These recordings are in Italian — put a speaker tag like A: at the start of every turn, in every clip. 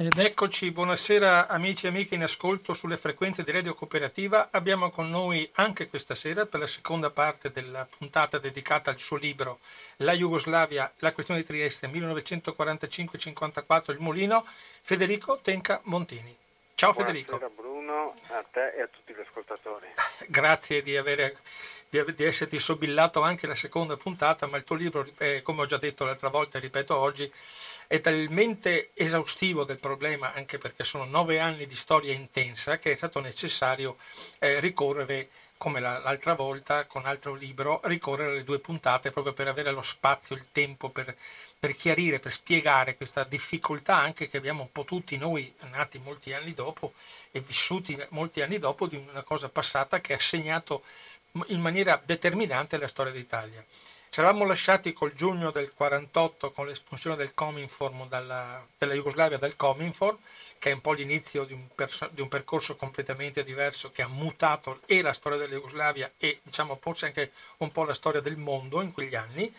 A: Ed eccoci, buonasera amici e amiche in ascolto sulle frequenze di Radio Cooperativa. Abbiamo con noi anche questa sera, per la seconda parte della puntata dedicata al suo libro La Jugoslavia, la questione di Trieste 1945-54, il Mulino, Federico Tenca Montini. Ciao Federico.
B: Buonasera Bruno, a te e a tutti gli ascoltatori.
A: Grazie di, avere, di, di esserti sobillato anche la seconda puntata, ma il tuo libro, eh, come ho già detto l'altra volta e ripeto oggi, è talmente esaustivo del problema, anche perché sono nove anni di storia intensa, che è stato necessario eh, ricorrere, come la, l'altra volta con altro libro, ricorrere alle due puntate proprio per avere lo spazio, il tempo per, per chiarire, per spiegare questa difficoltà anche che abbiamo un po' tutti noi, nati molti anni dopo e vissuti molti anni dopo, di una cosa passata che ha segnato in maniera determinante la storia d'Italia. Ci eravamo lasciati col giugno del 48 con l'espulsione del Cominform dalla, della Jugoslavia dal Cominform, che è un po' l'inizio di un, perso- di un, percorso completamente diverso che ha mutato e la storia della Jugoslavia e diciamo forse anche un po' la storia del mondo in quegli anni.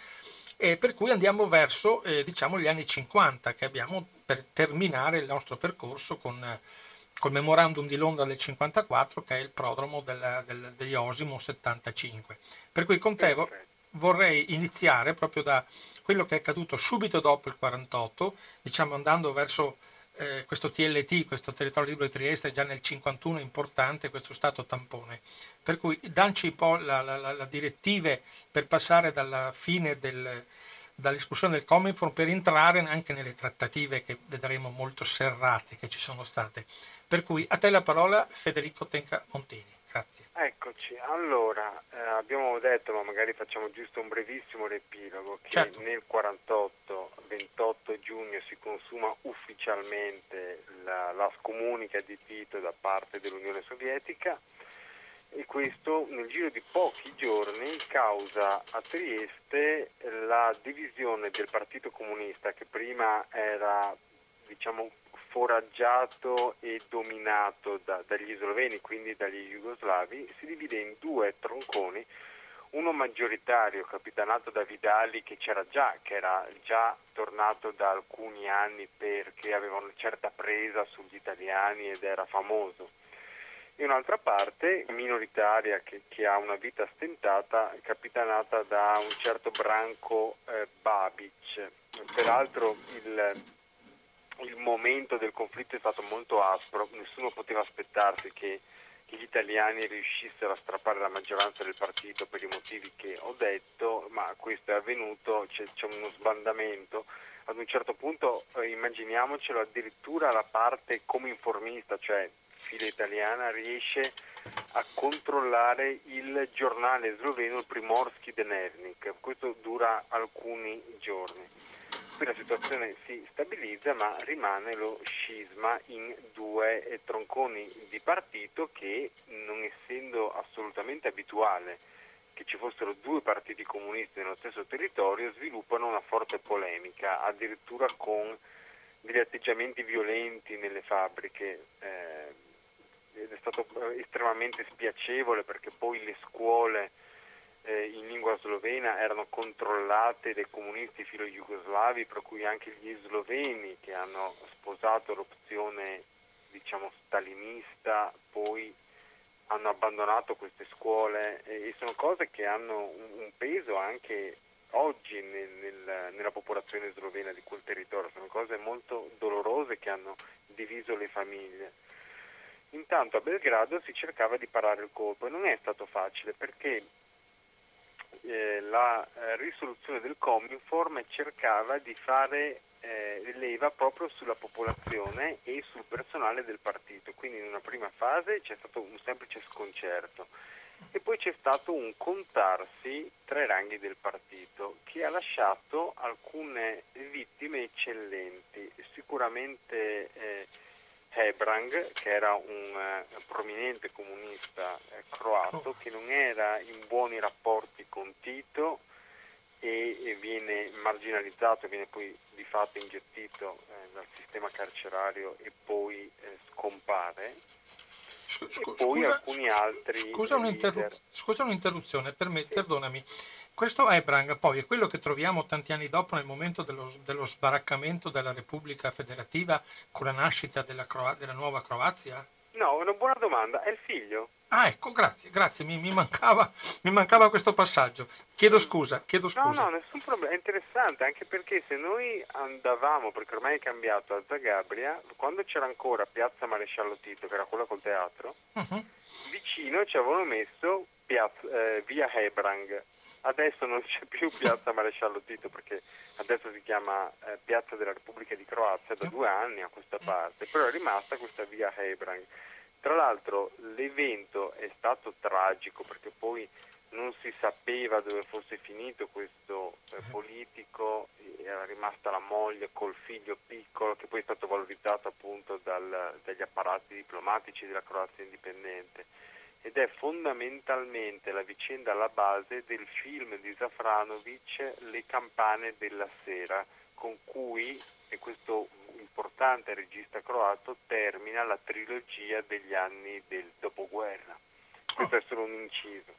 A: E per cui andiamo verso eh, diciamo, gli anni 50 che abbiamo per terminare il nostro percorso con, col memorandum di Londra del 54 che è il prodromo del, del, degli Osimo 75. Per cui con te vorrei iniziare proprio da quello che è accaduto subito dopo il 48, diciamo andando verso eh, questo TLT, questo territorio libero di Trieste, già nel 51 importante, questo stato tampone. Per cui danci un po' la, la, la, la direttive per passare dalla fine del, dall'espulsione del Cominform per entrare anche nelle trattative che vedremo molto serrate che ci sono state. Per cui a te la parola Federico Tenca Montini.
B: Eccoci, allora eh, abbiamo detto, ma magari facciamo giusto un brevissimo riepilogo, che
A: certo.
B: nel 48, 28 giugno si consuma ufficialmente la, la scomunica di Tito da parte dell'Unione Sovietica e questo nel giro di pochi giorni causa a Trieste la divisione del Partito Comunista che prima era diciamo foraggiato e dominato da, dagli sloveni, quindi dagli jugoslavi, si divide in due tronconi, uno maggioritario capitanato da Vidali che c'era già, che era già tornato da alcuni anni perché aveva una certa presa sugli italiani ed era famoso, e un'altra parte minoritaria che, che ha una vita stentata, capitanata da un certo Branco eh, Babic. Peraltro il il momento del conflitto è stato molto aspro, nessuno poteva aspettarsi che gli italiani riuscissero a strappare la maggioranza del partito per i motivi che ho detto, ma questo è avvenuto, c'è, c'è uno sbandamento. Ad un certo punto eh, immaginiamocelo addirittura la parte come informista, cioè fila italiana, riesce a controllare il giornale sloveno Primorski Dnevnik. Questo dura alcuni giorni qui la situazione si stabilizza ma rimane lo scisma in due tronconi di partito che non essendo assolutamente abituale che ci fossero due partiti comunisti nello stesso territorio sviluppano una forte polemica, addirittura con degli atteggiamenti violenti nelle fabbriche. Eh, ed è stato estremamente spiacevole perché poi le scuole eh, in lingua slovena erano controllate dai comunisti filo-jugoslavi, per cui anche gli sloveni che hanno sposato l'opzione diciamo stalinista poi hanno abbandonato queste scuole e, sono cose che hanno un, peso anche oggi nel, nel, nella popolazione slovena di quel territorio, sono cose molto dolorose che hanno diviso le famiglie. Intanto a Belgrado si cercava di parare il colpo e non è stato facile perché eh, la eh, risoluzione del Cominform cercava di fare eh, leva proprio sulla popolazione e sul personale del partito, quindi in una prima fase c'è stato un semplice sconcerto e poi c'è stato un contarsi tra i ranghi del partito che ha lasciato alcune vittime eccellenti, sicuramente eh, Hebrang, che era un uh, prominente comunista eh, croato, che non era in buoni rapporti con Tito e, e viene marginalizzato, viene poi di fatto ingettito eh, dal sistema carcerario e poi eh, scompare.
A: Scusa,
B: e poi
A: scusa,
B: alcuni altri
A: scusa, un'interru- scusa un'interruzione, per me, sì. perdonami. Questo Ebrang poi è quello che troviamo tanti anni dopo nel momento dello, dello sbaraccamento della Repubblica Federativa con la nascita della, Croa- della nuova Croazia?
B: No, una buona domanda, è il figlio.
A: Ah, ecco, grazie, grazie, mi, mi, mancava, mi mancava, questo passaggio. Chiedo scusa, chiedo scusa.
B: No, no, nessun problema, è interessante anche perché se noi andavamo, perché ormai è cambiato a Zagabria, quando c'era ancora Piazza Maresciallo Tito, che era quella col teatro, uh-huh. vicino ci avevano messo piazza, eh, via Hebrang. Adesso non c'è più Piazza Maresciallo Tito perché adesso si chiama eh, Piazza della Repubblica di Croazia da due anni a questa parte, però è rimasta questa via Hebrang. Tra l'altro l'evento è stato tragico perché poi non si sapeva dove fosse finito questo eh, politico, era rimasta la moglie col figlio piccolo che poi è stato valorizzato appunto dal, dagli apparati diplomatici della Croazia indipendente ed è fondamentalmente la vicenda alla base del film di Zafranovic Le campane della sera con cui e questo importante regista croato termina la trilogia degli anni del dopoguerra. Questo è solo un inciso.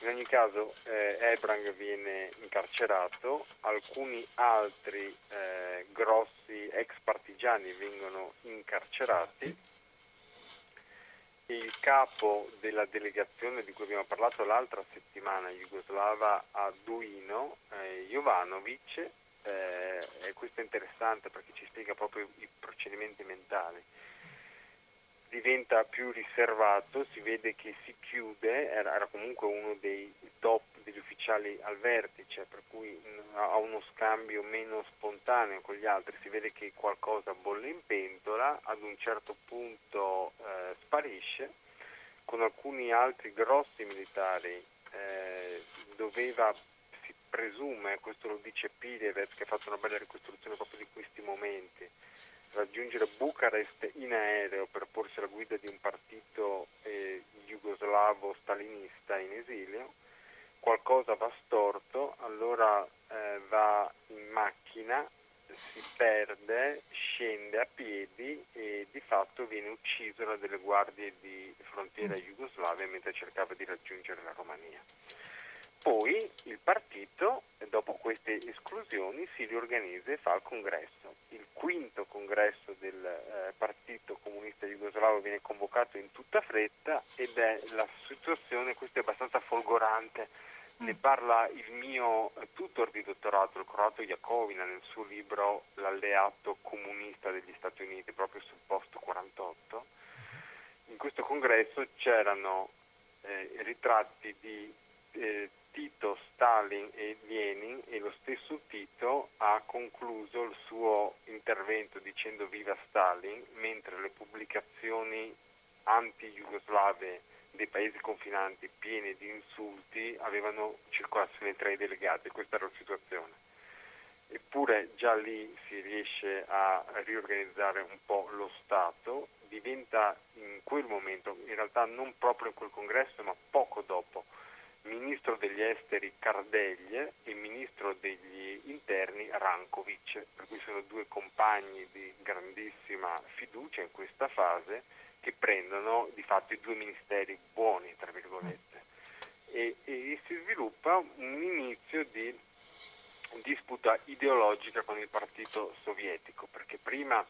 B: In ogni caso eh, Ebrang viene incarcerato, alcuni altri eh, grossi ex partigiani vengono incarcerati. Il capo della delegazione di cui abbiamo parlato l'altra settimana, jugoslava a Duino, eh, Jovanovic, eh, e questo è interessante perché ci spiega proprio i procedimenti mentali. Diventa più riservato, si vede che si chiude, era, comunque uno dei top degli ufficiali al vertice, per cui ha uno scambio meno spontaneo con gli altri, si vede che qualcosa bolle in pentola, ad un certo punto eh, sparisce, con alcuni altri grossi militari eh, doveva presume, questo lo dice Pilevet che ha fatto una bella ricostruzione proprio di questi momenti, raggiungere Bucarest in aereo per porsi alla guida di un partito eh, jugoslavo stalinista in esilio, qualcosa va storto, allora eh, va in macchina, si perde, scende a piedi e di fatto viene ucciso da delle guardie di frontiera jugoslavia mentre cercava di raggiungere la Romania. Poi il partito, dopo queste esclusioni, si riorganizza e fa il congresso. Il quinto congresso del eh, Partito Comunista Jugoslavo viene convocato in tutta fretta ed è la situazione, questa è abbastanza folgorante, ne mm. parla il mio tutor di dottorato, il croato Jakovina, nel suo libro L'alleato comunista degli Stati Uniti, proprio sul post 48. In questo congresso c'erano eh, ritratti di eh, Tito, Stalin e Lenin e lo stesso Tito ha concluso il suo intervento dicendo viva Stalin, mentre le pubblicazioni anti-jugoslave dei paesi confinanti piene di insulti avevano circolazione tra i delegati, questa era la situazione. Eppure già lì si riesce a riorganizzare un po' lo Stato, diventa in quel momento, in realtà non proprio in quel congresso, ma poco dopo, ministro degli esteri Cardeglie e ministro degli interni Rankovic, per cui sono due compagni di grandissima fiducia in questa fase che prendono di fatto i due ministeri buoni, tra virgolette, e, e si sviluppa un inizio di disputa ideologica con il partito sovietico, perché prima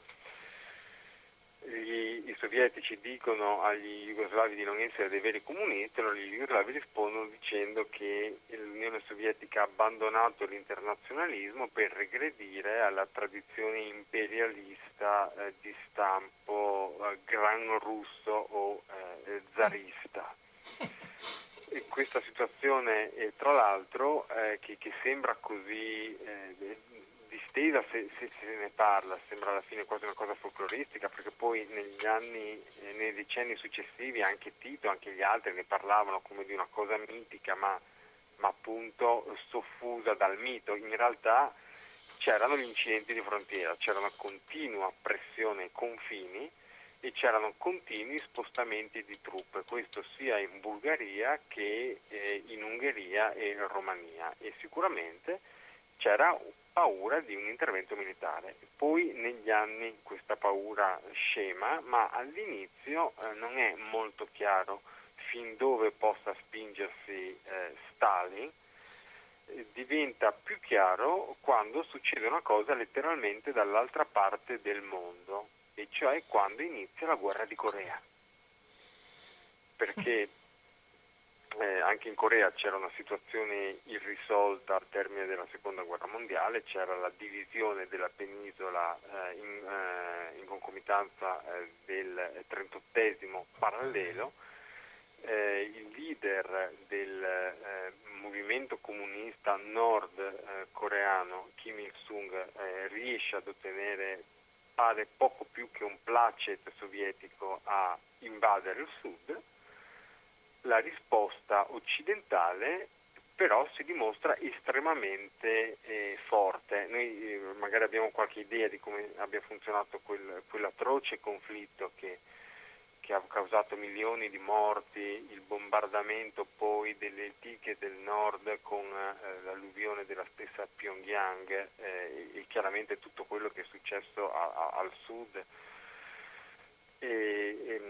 B: gli, i sovietici dicono agli jugoslavi di non essere dei veri comunisti, allora gli jugoslavi rispondono dicendo che l'Unione Sovietica ha abbandonato l'internazionalismo per regredire alla tradizione imperialista eh, di stampo eh, gran russo o eh, zarista. E questa situazione, eh, tra l'altro, eh, che, che, sembra così eh, distesa se, se, se, ne parla, sembra alla fine quasi una cosa folcloristica, perché poi negli anni, eh, nei decenni successivi anche Tito, anche gli altri ne parlavano come di una cosa mitica, ma, ma appunto soffusa dal mito. In realtà c'erano gli incidenti di frontiera, c'era una continua pressione ai confini e c'erano continui spostamenti di truppe, questo sia in Bulgaria che eh, in Ungheria e in Romania e sicuramente c'era paura di un intervento militare. Poi negli anni questa paura scema, ma all'inizio eh, non è molto chiaro fin dove possa spingersi eh, Stalin diventa più chiaro quando succede una cosa letteralmente dall'altra parte del mondo, e cioè quando inizia la guerra di Corea. Perché eh, anche in Corea c'era una situazione irrisolta al termine della seconda guerra mondiale, c'era la divisione della penisola eh, in, eh, in, concomitanza eh, del 38 parallelo. Eh, il leader del eh, movimento comunista nord-coreano Kim Il-sung riesce ad ottenere pare poco più che un placet sovietico a invadere il sud la risposta occidentale però si dimostra estremamente eh, forte. Noi eh, magari abbiamo qualche idea di come abbia funzionato quel, quell'atroce conflitto che, che, ha causato milioni di morti, il bombardamento poi delle antiche del nord con eh, l'alluvione della stessa Pyongyang eh, e chiaramente tutto quello che è successo a, a, al sud. E, e,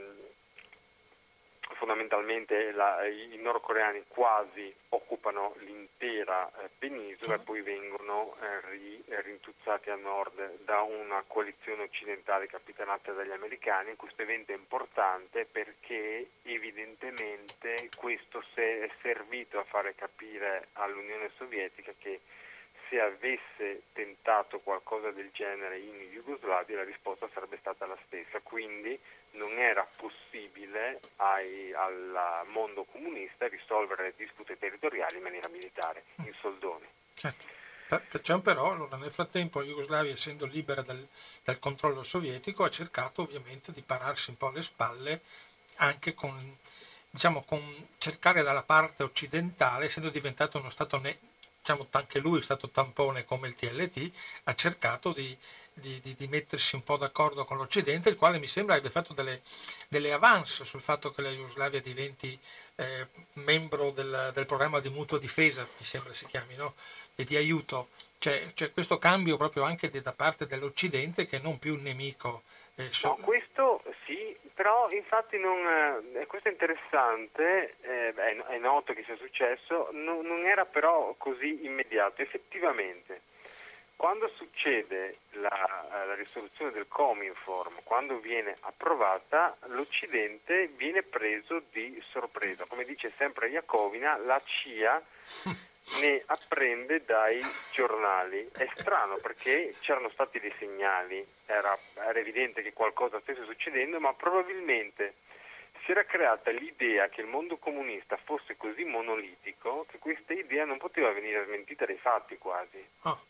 B: fondamentalmente la, i nordcoreani quasi occupano l'intera eh, penisola e poi vengono eh, ri, rintuzzati a nord da una coalizione occidentale capitanata dagli americani. Questo evento è importante perché evidentemente questo è servito a fare capire all'Unione Sovietica che se avesse tentato qualcosa del genere in Jugoslavia la risposta sarebbe stata la stessa, quindi non era possibile ai, al mondo comunista risolvere le dispute territoriali in maniera militare, in soldoni.
A: Certo. C'è un però, allora, nel frattempo la Jugoslavia, essendo libera dal, dal, controllo sovietico, ha cercato ovviamente di pararsi un po' le spalle anche con, diciamo, con cercare dalla parte occidentale, essendo diventato uno Stato ne- diciamo, anche lui è stato tampone come il TLT, ha cercato di, di, di, di, mettersi un po' d'accordo con l'Occidente, il quale mi sembra abbia fatto delle, delle avance sul fatto che la Jugoslavia diventi eh, membro del, del, programma di mutua difesa, mi sembra si chiami, no? e di aiuto. C'è, c'è, questo cambio proprio anche da parte dell'Occidente che non più un nemico.
B: Eh, so... no, questo però infatti non, eh, questo è interessante, eh, è, è, noto che sia successo, non, non era però così immediato. Effettivamente, quando succede la, la, risoluzione del Cominform, quando viene approvata, l'Occidente viene preso di sorpresa. Come dice sempre Iacovina, la CIA ne apprende dai giornali. È strano perché c'erano stati dei segnali, era, era evidente che qualcosa stesse succedendo, ma probabilmente si era creata l'idea che il mondo comunista fosse così monolitico che questa idea non poteva venire smentita dai fatti quasi. Oh.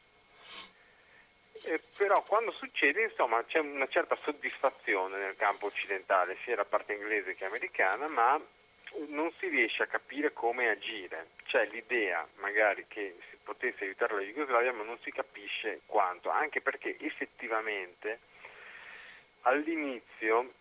B: Eh, però quando succede insomma c'è una certa soddisfazione nel campo occidentale, sia da parte inglese che americana, ma non si riesce a capire come agire. C'è l'idea magari che si potesse aiutare la Jugoslavia, ma non si capisce quanto, anche perché effettivamente all'inizio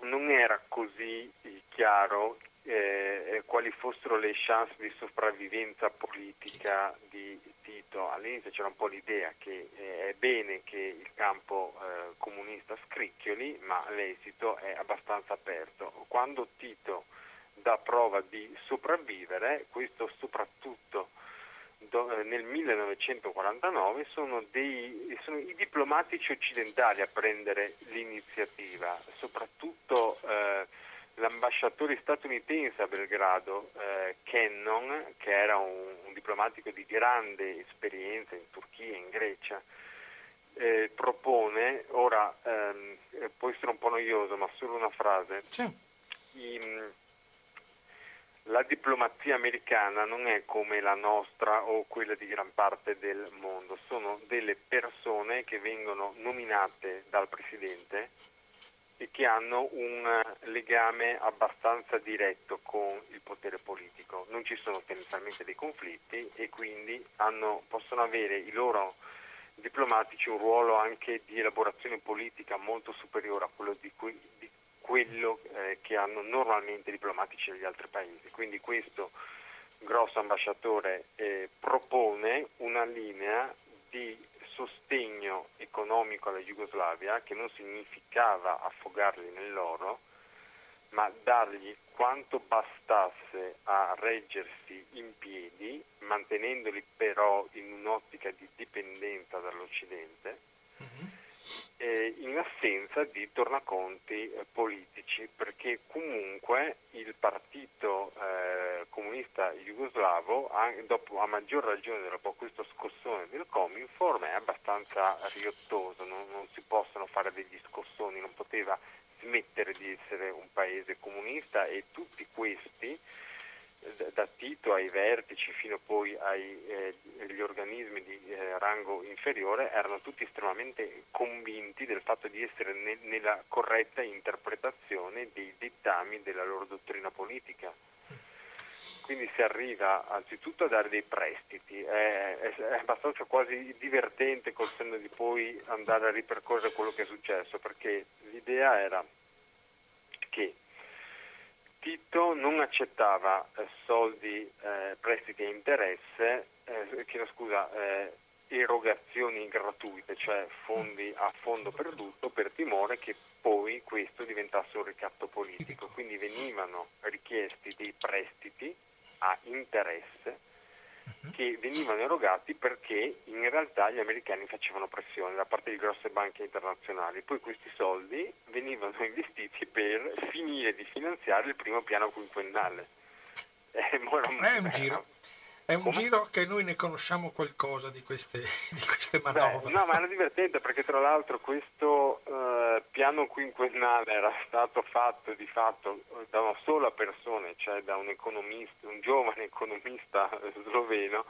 B: non era così chiaro eh, quali fossero le chance di sopravvivenza politica di Tito. All'inizio c'era un po' l'idea che eh, è bene che il campo eh, comunista scricchioli, ma l'esito è abbastanza aperto. Quando Tito dà prova di sopravvivere, questo soprattutto eh, nel 1949 sono, dei, sono, i diplomatici occidentali a prendere l'iniziativa, soprattutto eh, l'ambasciatore statunitense a Belgrado, eh, Kennon, che era un, un, diplomatico di grande esperienza in Turchia e in Grecia, eh, propone, ora ehm, può essere un po' noioso, ma solo una frase, sì. in, la diplomazia americana non è come la nostra o quella di gran parte del mondo, sono delle persone che vengono nominate dal Presidente e che hanno un legame abbastanza diretto con il potere politico. Non ci sono tendenzialmente dei conflitti e quindi hanno, possono avere i loro diplomatici un ruolo anche di elaborazione politica molto superiore a quello di, cui, quello eh, che hanno normalmente i diplomatici degli altri paesi. Quindi questo grosso ambasciatore eh, propone una linea di sostegno economico alla Jugoslavia che non significava affogarli nell'oro, ma dargli quanto bastasse a reggersi in piedi, mantenendoli però in un'ottica di dipendenza dall'Occidente, mm-hmm. Eh, in assenza di tornaconti eh, politici, perché comunque il partito eh, comunista jugoslavo, a, dopo, a maggior ragione dopo questo scossone del Cominform, è abbastanza riottoso, non, non si possono fare degli scossoni, non poteva smettere di essere un paese comunista e tutti questi da Tito ai vertici fino poi agli eh, organismi di eh, rango inferiore erano tutti estremamente convinti del fatto di essere ne, nella corretta interpretazione dei dettami della loro dottrina politica. Quindi si arriva anzitutto a dare dei prestiti, è, è, è abbastanza quasi divertente col senno di poi andare a ripercorrere quello che è successo, perché l'idea era Tito non accettava eh, soldi, eh, prestiti e interesse, eh, chiedo scusa, eh, erogazioni gratuite, cioè fondi a fondo perduto per timore che poi questo diventasse un ricatto politico. Quindi venivano richiesti dei prestiti a interesse Mhm. che venivano erogati perché in realtà gli americani facevano pressione da parte di grosse banche internazionali. Poi questi soldi venivano investiti per finire di finanziare il primo piano quinquennale.
A: Eh, è un giro. È un Come? giro che noi ne conosciamo qualcosa di queste, di queste manovre.
B: Beh, no, ma era divertente perché tra l'altro questo eh, piano quinquennale era stato fatto di fatto da una sola persona, cioè da un economista, un giovane economista sloveno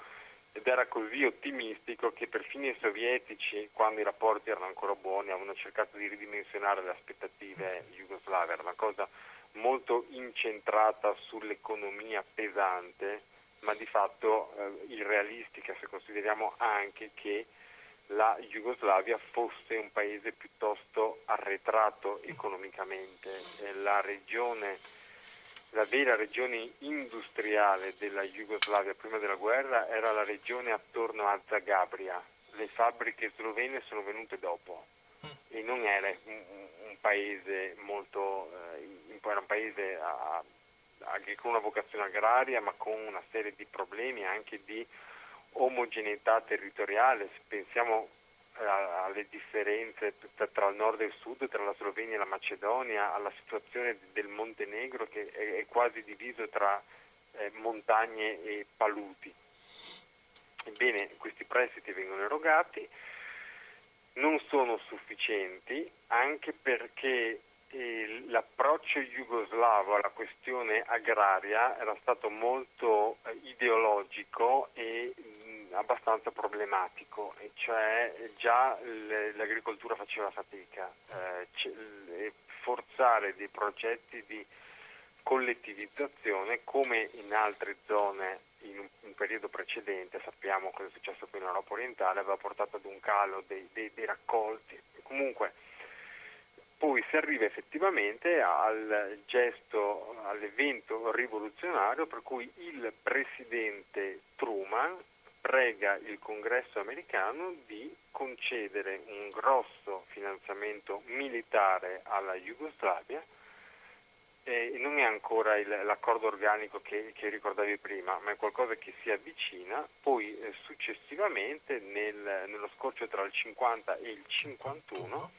B: ed era così ottimistico che per fini sovietici, quando i rapporti erano ancora buoni, avevano cercato di ridimensionare le aspettative jugoslave, era una cosa molto incentrata sull'economia pesante ma di fatto eh, irrealistica se consideriamo anche che la Jugoslavia fosse un paese piuttosto arretrato economicamente. La, regione, la vera regione industriale della Jugoslavia prima della guerra era la regione attorno a Zagabria. Le fabbriche slovene sono venute dopo e non era un, un paese molto, eh, era un paese a, anche con una vocazione agraria ma con una serie di problemi anche di omogeneità territoriale, pensiamo eh, alle differenze tra il nord e il sud, tra la Slovenia e la Macedonia, alla situazione del Montenegro che è quasi diviso tra eh, montagne e paludi. Ebbene, questi prestiti vengono erogati, non sono sufficienti anche perché l'approccio jugoslavo alla questione agraria era stato molto eh, ideologico e abbastanza problematico, e cioè già l'agricoltura faceva fatica, eh, forzare dei progetti di collettivizzazione come in altre zone in un, un, periodo precedente, sappiamo cosa è successo qui in Europa orientale, aveva portato ad un calo dei, dei, dei raccolti. Comunque poi si arriva effettivamente al gesto, all'evento rivoluzionario per cui il presidente Truman prega il congresso americano di concedere un grosso finanziamento militare alla Jugoslavia. E non è ancora il, l'accordo organico che, che, ricordavi prima, ma è qualcosa che si avvicina, poi eh, successivamente nel, nello scorcio tra il 50 e il 51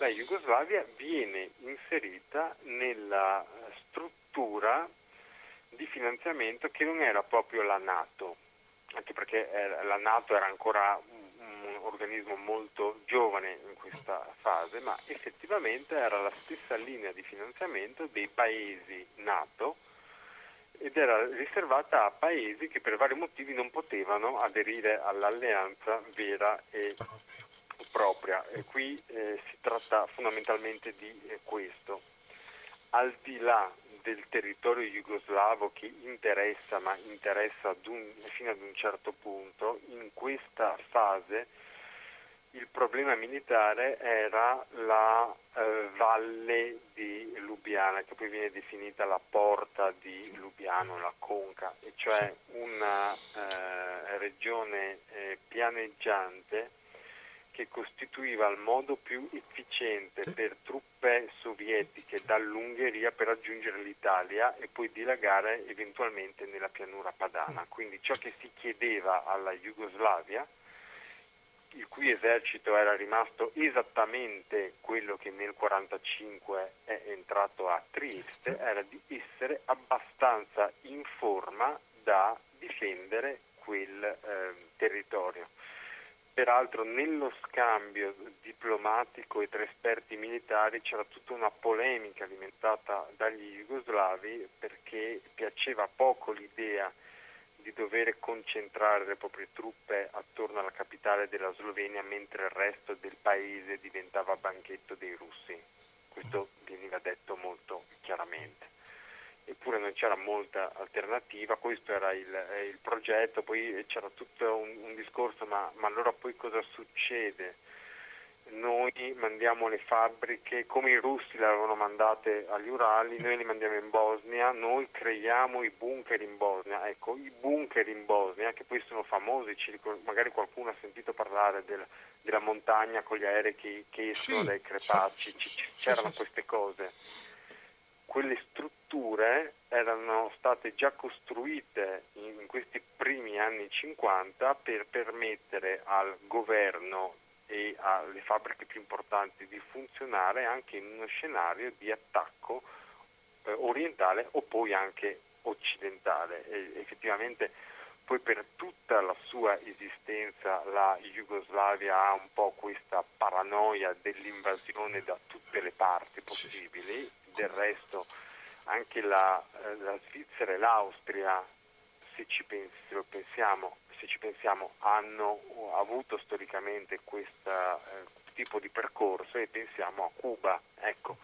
B: la Jugoslavia viene inserita nella struttura di finanziamento che non era proprio la Nato, anche perché eh, la Nato era ancora un organismo molto giovane in questa fase, ma effettivamente era la stessa linea di finanziamento dei paesi Nato ed era riservata a paesi che per vari motivi non potevano aderire all'alleanza vera e propria e qui eh, si tratta fondamentalmente di eh, questo. Al di là del territorio jugoslavo che interessa, ma interessa ad un, fino ad un certo punto, in questa fase il problema militare era la eh, valle di Lubiana, che poi viene definita la porta di Lubiano, la conca, e cioè una eh, regione eh, pianeggiante che costituiva il modo più efficiente per truppe sovietiche dall'Ungheria per raggiungere l'Italia e poi dilagare eventualmente nella pianura padana. Quindi ciò che si chiedeva alla Jugoslavia, il cui esercito era rimasto esattamente quello che nel 1945 è entrato a Trieste, era di essere abbastanza in forma da difendere quel eh, territorio. Peraltro nello scambio diplomatico e tra esperti militari c'era tutta una polemica alimentata dagli jugoslavi perché piaceva poco l'idea di dover concentrare le proprie truppe attorno alla capitale della Slovenia mentre il resto del paese diventava banchetto dei russi. Questo veniva detto molto chiaramente eppure non c'era molta alternativa, questo era il, eh, il progetto, poi c'era tutto un, un discorso, ma, ma, allora poi cosa succede? Noi mandiamo le fabbriche, come i russi le avevano mandate agli Urali, noi le mandiamo in Bosnia, noi creiamo i bunker in Bosnia. Ecco, i bunker in Bosnia, che poi sono famosi, magari qualcuno ha sentito parlare del, della montagna con gli aerei che, che escono sì, dai crepacci, sì, c'erano queste cose quelle strutture erano state già costruite in questi primi anni 50 per permettere al governo e alle fabbriche più importanti di funzionare anche in uno scenario di attacco eh, orientale o poi anche occidentale. E effettivamente poi per tutta la sua esistenza la Jugoslavia ha un po' questa paranoia dell'invasione da tutte le parti possibili del resto anche la, eh, la Svizzera e l'Austria, se ci, pensi, se pensiamo, se ci pensiamo, hanno avuto storicamente questo eh, tipo di percorso e pensiamo a Cuba. Ecco,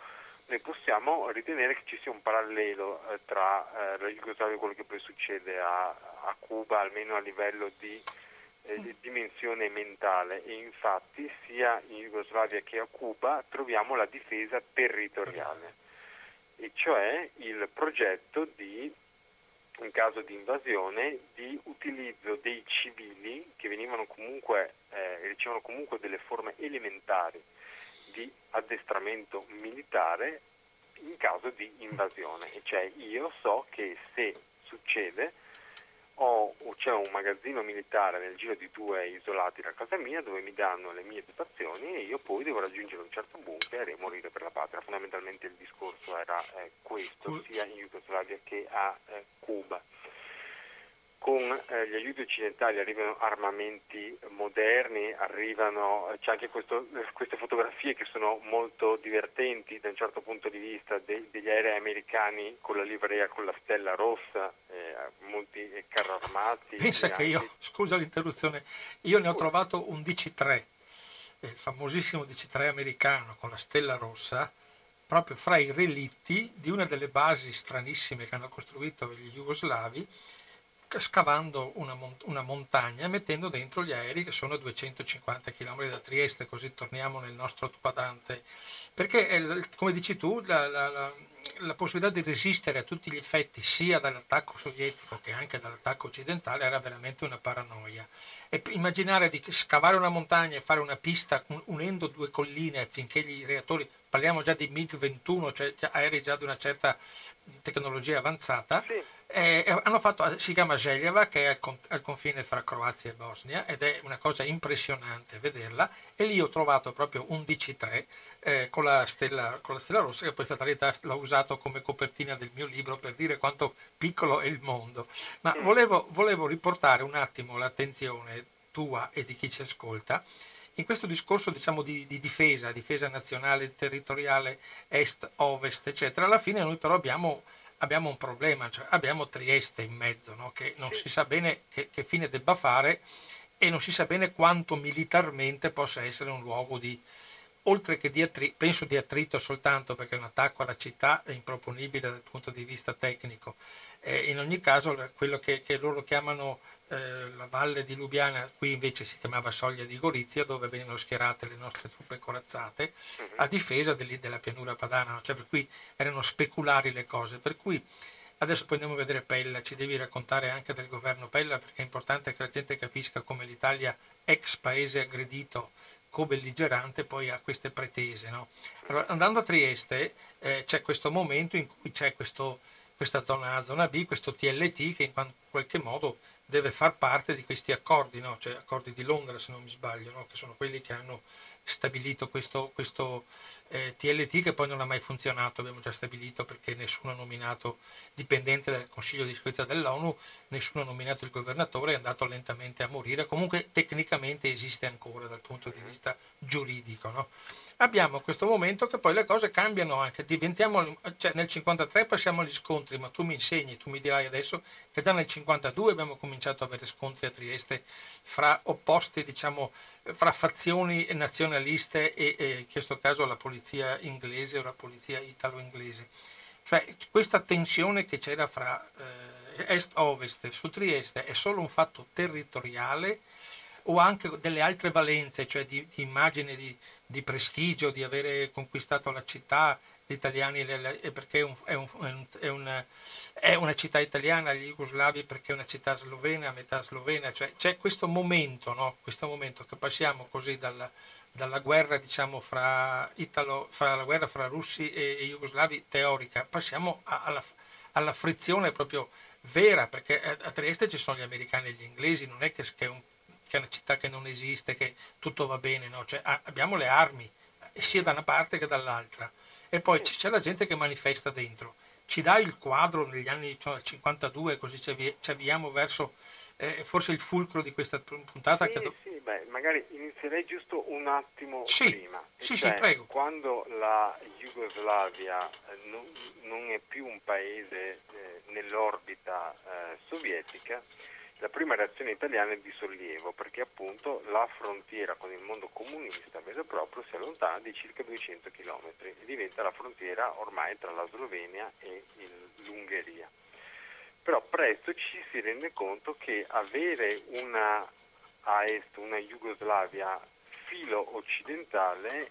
B: noi possiamo ritenere che ci sia un parallelo eh, tra eh, la Jugoslavia e quello che poi succede a, a Cuba, almeno a livello di, eh, di, dimensione mentale. E infatti sia in Jugoslavia che a Cuba troviamo la difesa territoriale e cioè il progetto di, in caso di invasione, di utilizzo dei civili che venivano comunque, eh, ricevono comunque delle forme elementari di addestramento militare in caso di invasione. E cioè io so che se succede ho, c'è un magazzino militare nel giro di due isolati da casa mia dove mi danno le mie dotazioni e io poi devo raggiungere un certo bunker e morire per la patria. Fondamentalmente il discorso era eh, questo, sia in Jugoslavia che a eh, Cuba con eh, gli aiuti occidentali arrivano armamenti moderni, arrivano, c'è anche questo, queste fotografie che sono molto divertenti da un certo punto di vista de, degli aerei americani con la livrea con la stella rossa, eh, molti carri armati.
A: Pensa che io, scusa l'interruzione, io ne ho trovato un DC-3, il famosissimo DC-3 americano con la stella rossa, proprio fra i relitti di una delle basi stranissime che hanno costruito gli jugoslavi scavando una, mont- una, montagna e mettendo dentro gli aerei che sono a 250 km da Trieste, così torniamo nel nostro quadrante. Perché, come dici tu, la, la, la, la, possibilità di resistere a tutti gli effetti, sia dall'attacco sovietico che anche dall'attacco occidentale, era veramente una paranoia. E immaginare di scavare una montagna e fare una pista unendo due colline affinché gli reattori, parliamo già di MiG-21, cioè aerei già di una certa tecnologia avanzata, sì eh, hanno fatto, si chiama Željeva che è al, con, al, confine fra Croazia e Bosnia ed è una cosa impressionante vederla e lì ho trovato proprio un DC3 eh, con, la stella, con, la stella, rossa che poi realtà l'ho usato come copertina del mio libro per dire quanto piccolo è il mondo. Ma mm. volevo, volevo riportare un attimo l'attenzione tua e di chi ci ascolta in questo discorso diciamo, di, di, difesa, difesa nazionale, territoriale, est, ovest, eccetera, alla fine noi però abbiamo abbiamo un problema, cioè abbiamo Trieste in mezzo, no? che non si sa bene che, che, fine debba fare e non si sa bene quanto militarmente possa essere un luogo di, oltre che di attrito, penso di attrito soltanto perché un attacco alla città è improponibile dal punto di vista tecnico. Eh, in ogni caso quello che, che loro chiamano eh, la valle di Lubiana, qui invece si chiamava Soglia di Gorizia, dove venivano schierate le nostre truppe corazzate mhm. a difesa della pianura padana, cioè per cui erano speculari le cose. Per cui adesso poi andiamo a vedere Pella, ci devi raccontare anche del governo Pella perché è importante che la gente capisca come l'Italia, ex paese aggredito, co-belligerante poi ha queste pretese. No? Allora, andando a Trieste eh, c'è questo momento in cui c'è questo, questa zona A, zona B, questo TLT che in qualche modo deve far parte di questi accordi, no? cioè accordi di Londra se non mi sbaglio, no? che sono quelli che hanno stabilito questo, questo eh, TLT che poi non ha mai funzionato, abbiamo già stabilito perché nessuno ha nominato dipendente dal Consiglio di sicurezza dell'ONU, nessuno ha nominato il governatore, è andato lentamente a morire, comunque tecnicamente esiste ancora dal punto di vista giuridico. No? Abbiamo questo momento che poi le cose cambiano anche, diventiamo, cioè nel 53 passiamo agli scontri, ma tu mi insegni, tu mi dirai adesso che già nel 52 abbiamo cominciato ad avere scontri a Trieste fra opposti, diciamo, fra fazioni nazionaliste e, e in questo caso la polizia inglese o la polizia italo-inglese. Cioè questa tensione che c'era fra eh, est-ovest su Trieste è solo un fatto territoriale o anche delle altre valenze, cioè di, di immagine, di, di prestigio, di avere conquistato la città, gli italiani, perché è, un, è, un, è, una, è, una, città italiana, gli jugoslavi perché è una città slovena, metà slovena, cioè c'è questo momento, no? questo momento che passiamo così dalla, dalla guerra, diciamo, fra, Italo, fra, la guerra fra russi e, e jugoslavi teorica, passiamo a, alla, alla, frizione proprio vera, perché a Trieste ci sono gli americani e gli inglesi, non è che, che, è, un, che è, una città che non esiste, che tutto va bene, no? cioè, abbiamo le armi, sia da una parte che dall'altra e poi c'è la gente che manifesta dentro. Ci dà il quadro negli anni cioè, 52, così ci avviamo verso eh, forse il fulcro di questa puntata.
B: Sì,
A: che...
B: sì, beh, magari inizierei giusto un attimo
A: sì,
B: prima.
A: Sì,
B: cioè,
A: sì, prego.
B: Quando la Jugoslavia non, non, è più un paese eh, nell'orbita eh, sovietica, la prima reazione italiana è di sollievo perché appunto la frontiera con il mondo comunista vero e proprio si allontana di circa 200 km e diventa la frontiera ormai tra la Slovenia e l'Ungheria. Però presto ci si rende conto che avere una a est, una Jugoslavia filo occidentale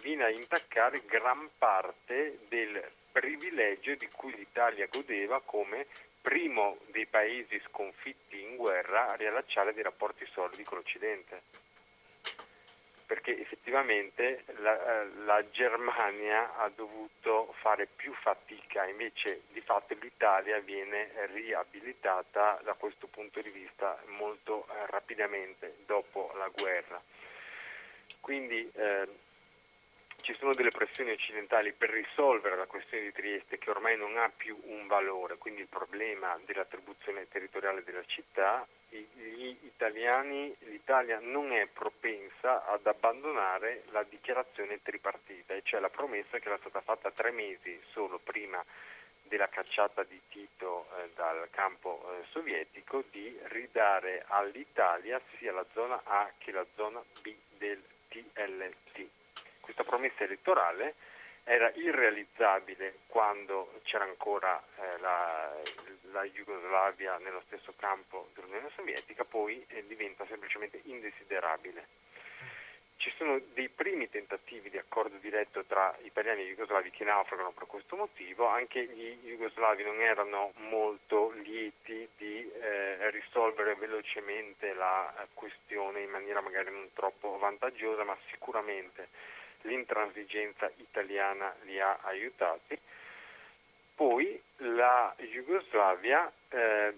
B: viene a intaccare gran parte del privilegio di cui l'Italia godeva come primo dei paesi sconfitti in guerra a riallacciare dei rapporti solidi con l'Occidente. Perché effettivamente la, eh, la, Germania ha dovuto fare più fatica, invece di fatto l'Italia viene riabilitata da questo punto di vista molto eh, rapidamente dopo la guerra. Quindi eh, ci sono delle pressioni occidentali per risolvere la questione di Trieste che ormai non ha più un valore, quindi il problema dell'attribuzione territoriale della città, gli italiani, l'Italia non è propensa ad abbandonare la dichiarazione tripartita, e cioè la promessa che era stata fatta tre mesi solo prima della cacciata di Tito eh, dal campo eh, sovietico di ridare all'Italia sia la zona A che la zona B del TLT questa promessa elettorale era irrealizzabile quando c'era ancora eh, la, la, Jugoslavia nello stesso campo dell'Unione Sovietica, poi eh, diventa semplicemente indesiderabile. Ci sono dei primi tentativi di accordo diretto tra italiani e jugoslavi che naufragano per questo motivo, anche gli jugoslavi non erano molto lieti di eh, risolvere velocemente la eh, questione in maniera magari non troppo vantaggiosa, ma sicuramente l'intransigenza italiana li ha aiutati. Poi la Jugoslavia eh,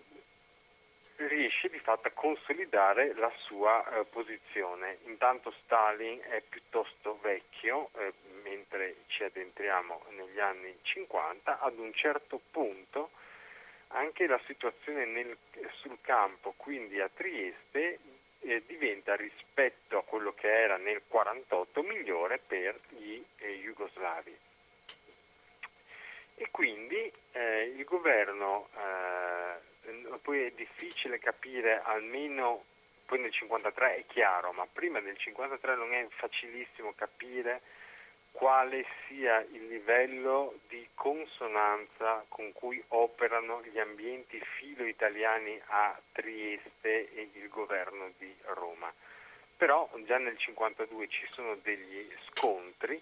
B: riesce di fatto a consolidare la sua eh, posizione. Intanto Stalin è piuttosto vecchio, eh, mentre ci addentriamo negli anni 50, ad un certo punto anche la situazione nel, sul campo, quindi a Trieste, eh, diventa rispetto a quello che era nel 1948 migliore per gli eh, jugoslavi. E quindi eh, il governo, eh, poi è difficile capire almeno, poi nel 1953 è chiaro, ma prima del 1953 non è facilissimo capire quale sia il livello di consonanza con cui operano gli ambienti filo-italiani a Trieste e il governo di Roma. Però già nel 1952 ci sono degli scontri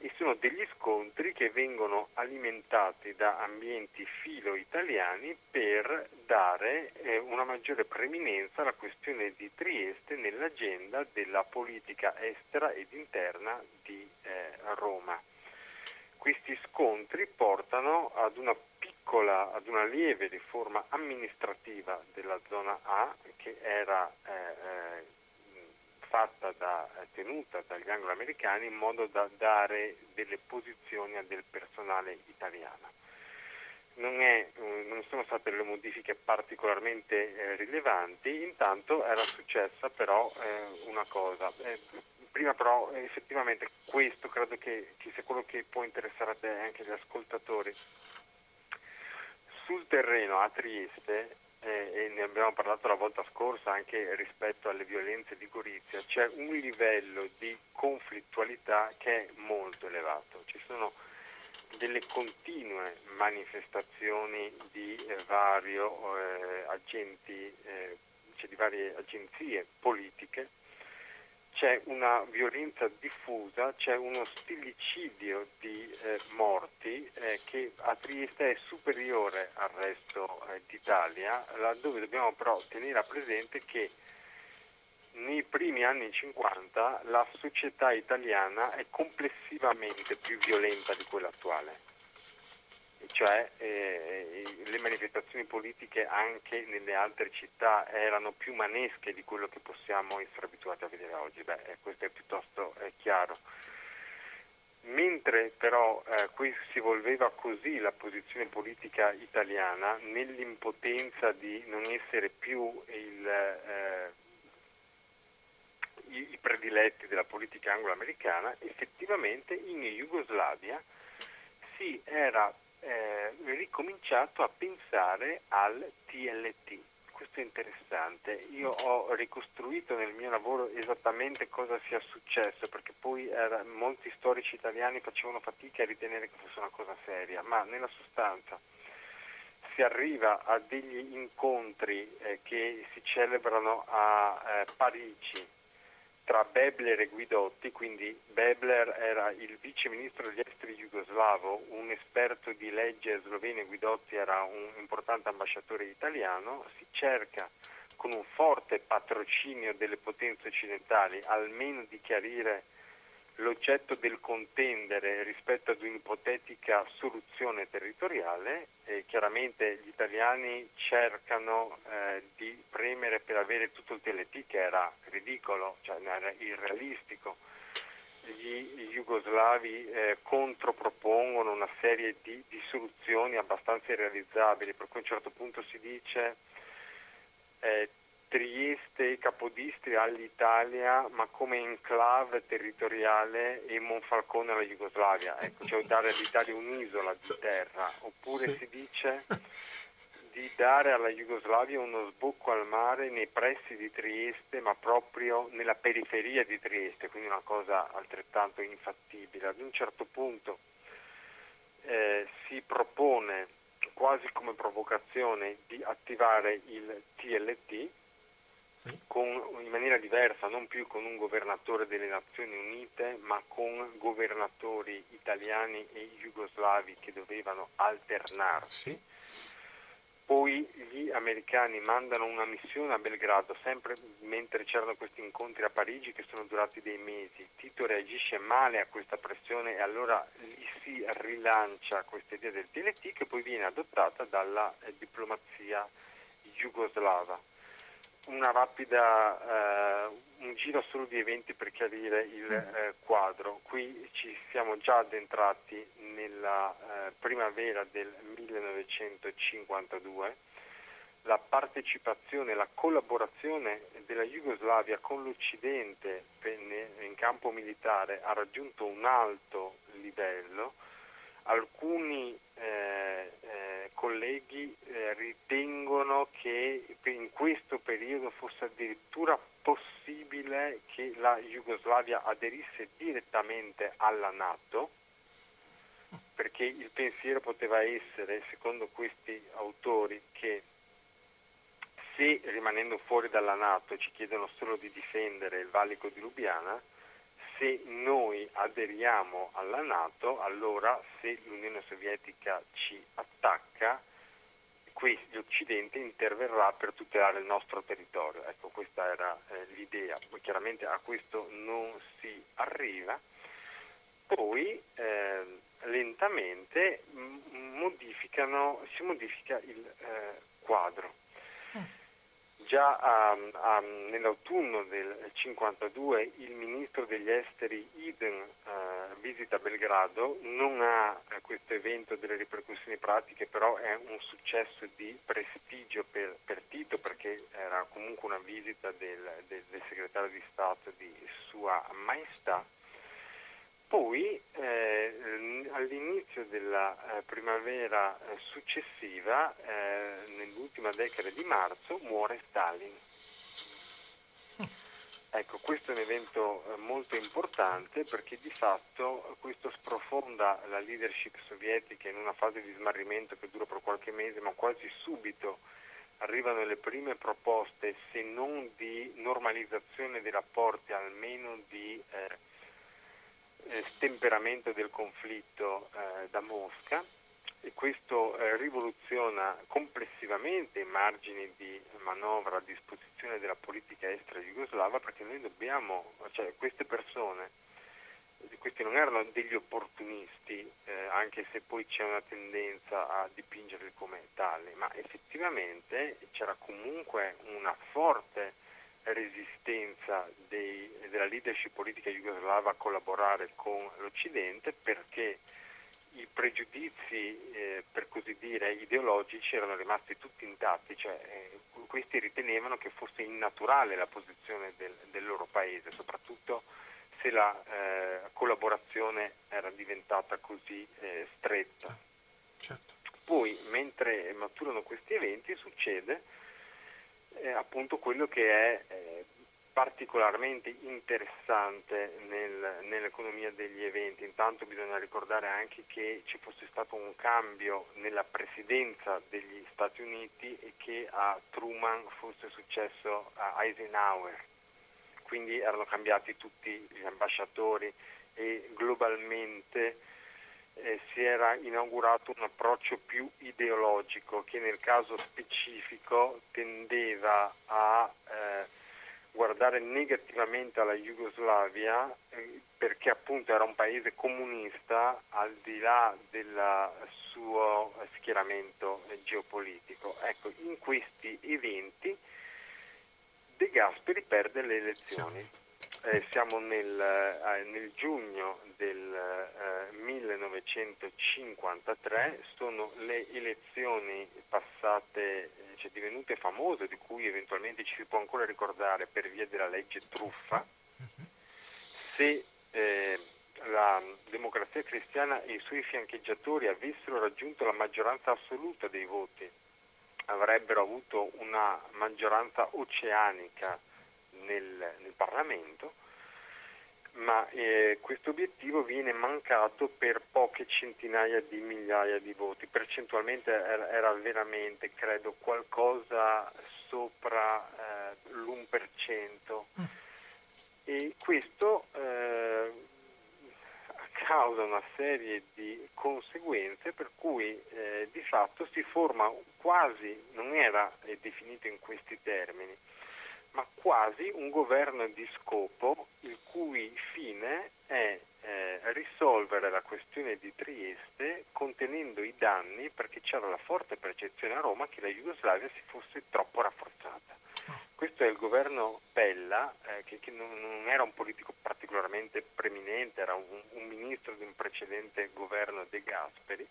B: e sono degli scontri che vengono alimentati da ambienti filo-italiani per dare eh, una maggiore preminenza alla questione di Trieste nell'agenda della politica estera ed interna di eh, Roma. Questi scontri portano ad una piccola, ad una lieve riforma amministrativa della zona A che era eh, eh fatta da, tenuta dagli anglo-americani in modo da dare delle posizioni a del personale italiano. Non, è, eh, non sono state le modifiche particolarmente eh, rilevanti, intanto era successa però eh, una cosa. Eh, prima però effettivamente questo credo che, che sia quello che può interessare a te e anche agli ascoltatori. Sul terreno a Trieste eh, e ne abbiamo parlato la volta scorsa anche rispetto alle violenze di Gorizia, c'è un livello di conflittualità che è molto elevato. Ci sono delle continue manifestazioni di eh, vario eh, agenti, eh, cioè di varie agenzie politiche c'è una violenza diffusa, c'è uno stillicidio di eh, morti eh, che a Trieste è superiore al resto eh, d'Italia, laddove dobbiamo però tenere a presente che nei primi anni 50 la società italiana è complessivamente più violenta di quella attuale cioè eh, le manifestazioni politiche anche nelle altre città erano più manesche di quello che possiamo essere abituati a vedere oggi, Beh, eh, questo è piuttosto eh, chiaro. Mentre però eh, si evolveva così la posizione politica italiana, nell'impotenza di non essere più il, eh, i, i prediletti della politica anglo-americana, effettivamente in Jugoslavia si era eh, ricominciato a pensare al TLT. Questo è interessante. Io ho ricostruito nel mio lavoro esattamente cosa sia successo, perché poi era, molti storici italiani facevano fatica a ritenere che fosse una cosa seria, ma nella sostanza si arriva a degli incontri eh, che si celebrano a eh, Parigi tra Bebler e Guidotti, quindi Bebler era il vice ministro degli esteri jugoslavo, un esperto di legge sloveno e Guidotti era un importante ambasciatore italiano, si cerca con un forte patrocinio delle potenze occidentali almeno di chiarire l'oggetto del contendere rispetto ad un'ipotetica soluzione territoriale e chiaramente gli italiani cercano eh, di premere per avere tutto il TLT che era ridicolo, cioè era irrealistico. Gli jugoslavi eh, contropropongono una serie di, di, soluzioni abbastanza irrealizzabili, per cui a un certo punto si dice eh, Trieste e Capodistria all'Italia, ma come enclave territoriale e Monfalcone alla Jugoslavia, ecco, cioè dare all'Italia un'isola di terra, oppure si dice di dare alla Jugoslavia uno sbocco al mare nei pressi di Trieste, ma proprio nella periferia di Trieste, quindi una cosa altrettanto infattibile. Ad un certo punto eh, si propone quasi come provocazione di attivare il TLT, con, in maniera diversa, non più con un governatore delle Nazioni Unite, ma con governatori italiani e jugoslavi che dovevano alternarsi. Poi gli americani mandano una missione a Belgrado, sempre mentre c'erano questi incontri a Parigi che sono durati dei mesi. Tito reagisce male a questa pressione e allora lì si rilancia questa idea del TLT che poi viene adottata dalla eh, diplomazia jugoslava una rapida, eh, un giro solo di eventi per chiarire il mm. eh, quadro. Qui ci siamo già addentrati nella eh, primavera del 1952. La partecipazione, la collaborazione della Jugoslavia con l'Occidente in campo militare ha raggiunto un alto livello. Alcuni eh, eh, colleghi eh, ritengono che in questo periodo fosse addirittura possibile che la Jugoslavia aderisse direttamente alla Nato, perché il pensiero poteva essere, secondo questi autori, che se rimanendo fuori dalla Nato ci chiedono solo di difendere il valico di Lubiana, se noi aderiamo alla Nato, allora se l'Unione Sovietica ci attacca, l'Occidente interverrà per tutelare il nostro territorio. Ecco, questa era eh, l'idea. Poi chiaramente a questo non si arriva. Poi eh, lentamente modificano, si modifica il eh, quadro. Già um, um, nell'autunno del 52 il ministro degli esteri Iden uh, visita Belgrado, non ha uh, questo evento delle ripercussioni pratiche, però è un successo di prestigio per, per Tito perché era comunque una visita del, del, del segretario di Stato di Sua Maestà poi eh, all'inizio della eh, primavera eh, successiva, eh, nell'ultima decade di marzo, muore Stalin. Ecco, questo è un evento eh, molto importante perché di fatto questo sprofonda la leadership sovietica in una fase di smarrimento che dura per qualche mese, ma quasi subito arrivano le prime proposte, se non di normalizzazione dei rapporti, almeno di eh, stemperamento del conflitto eh, da Mosca e questo eh, rivoluziona complessivamente i margini di manovra a disposizione della politica estera jugoslava perché noi dobbiamo, cioè queste persone, questi non erano degli opportunisti, eh, anche se poi c'è una tendenza a dipingerli come tali, ma effettivamente c'era comunque una forte resistenza dei, della leadership politica jugoslava a collaborare con l'Occidente perché i pregiudizi, eh, per così dire, ideologici erano rimasti tutti intatti, cioè eh, questi ritenevano che fosse innaturale la posizione del, del loro paese, soprattutto se la eh, collaborazione era diventata così eh, stretta. Certo. Poi, mentre maturano questi eventi, succede eh, appunto quello che è eh, particolarmente interessante nel, nell'economia degli eventi. Intanto bisogna ricordare anche che ci fosse stato un cambio nella presidenza degli Stati Uniti e che a Truman fosse successo a Eisenhower. Quindi erano cambiati tutti gli ambasciatori e globalmente eh, si era inaugurato un approccio più ideologico che nel caso specifico tendeva a eh, guardare negativamente alla Jugoslavia eh, perché appunto era un paese comunista al di là del suo schieramento geopolitico. Ecco, in questi eventi De Gasperi perde le elezioni. Eh, siamo nel, eh, nel, giugno del eh, 1953, sono le elezioni passate, eh, cioè divenute famose, di cui eventualmente ci si può ancora ricordare per via della legge truffa. Se eh, la democrazia cristiana e i suoi fiancheggiatori avessero raggiunto la maggioranza assoluta dei voti, avrebbero avuto una maggioranza oceanica nel, nel Parlamento, ma eh, questo obiettivo viene mancato per poche centinaia di migliaia di voti, percentualmente era, era veramente, credo, qualcosa sopra eh, l'1%. Mm. E questo eh, causa una serie di conseguenze per cui eh, di fatto si forma quasi, non era definito in questi termini, ma quasi un governo di scopo il cui fine è eh, risolvere la questione di Trieste contenendo i danni perché c'era la forte percezione a Roma che la Jugoslavia si fosse troppo rafforzata. Questo è il governo Pella, eh, che, che non, non, era un politico particolarmente preminente, era un, un ministro di un precedente governo De Gasperi.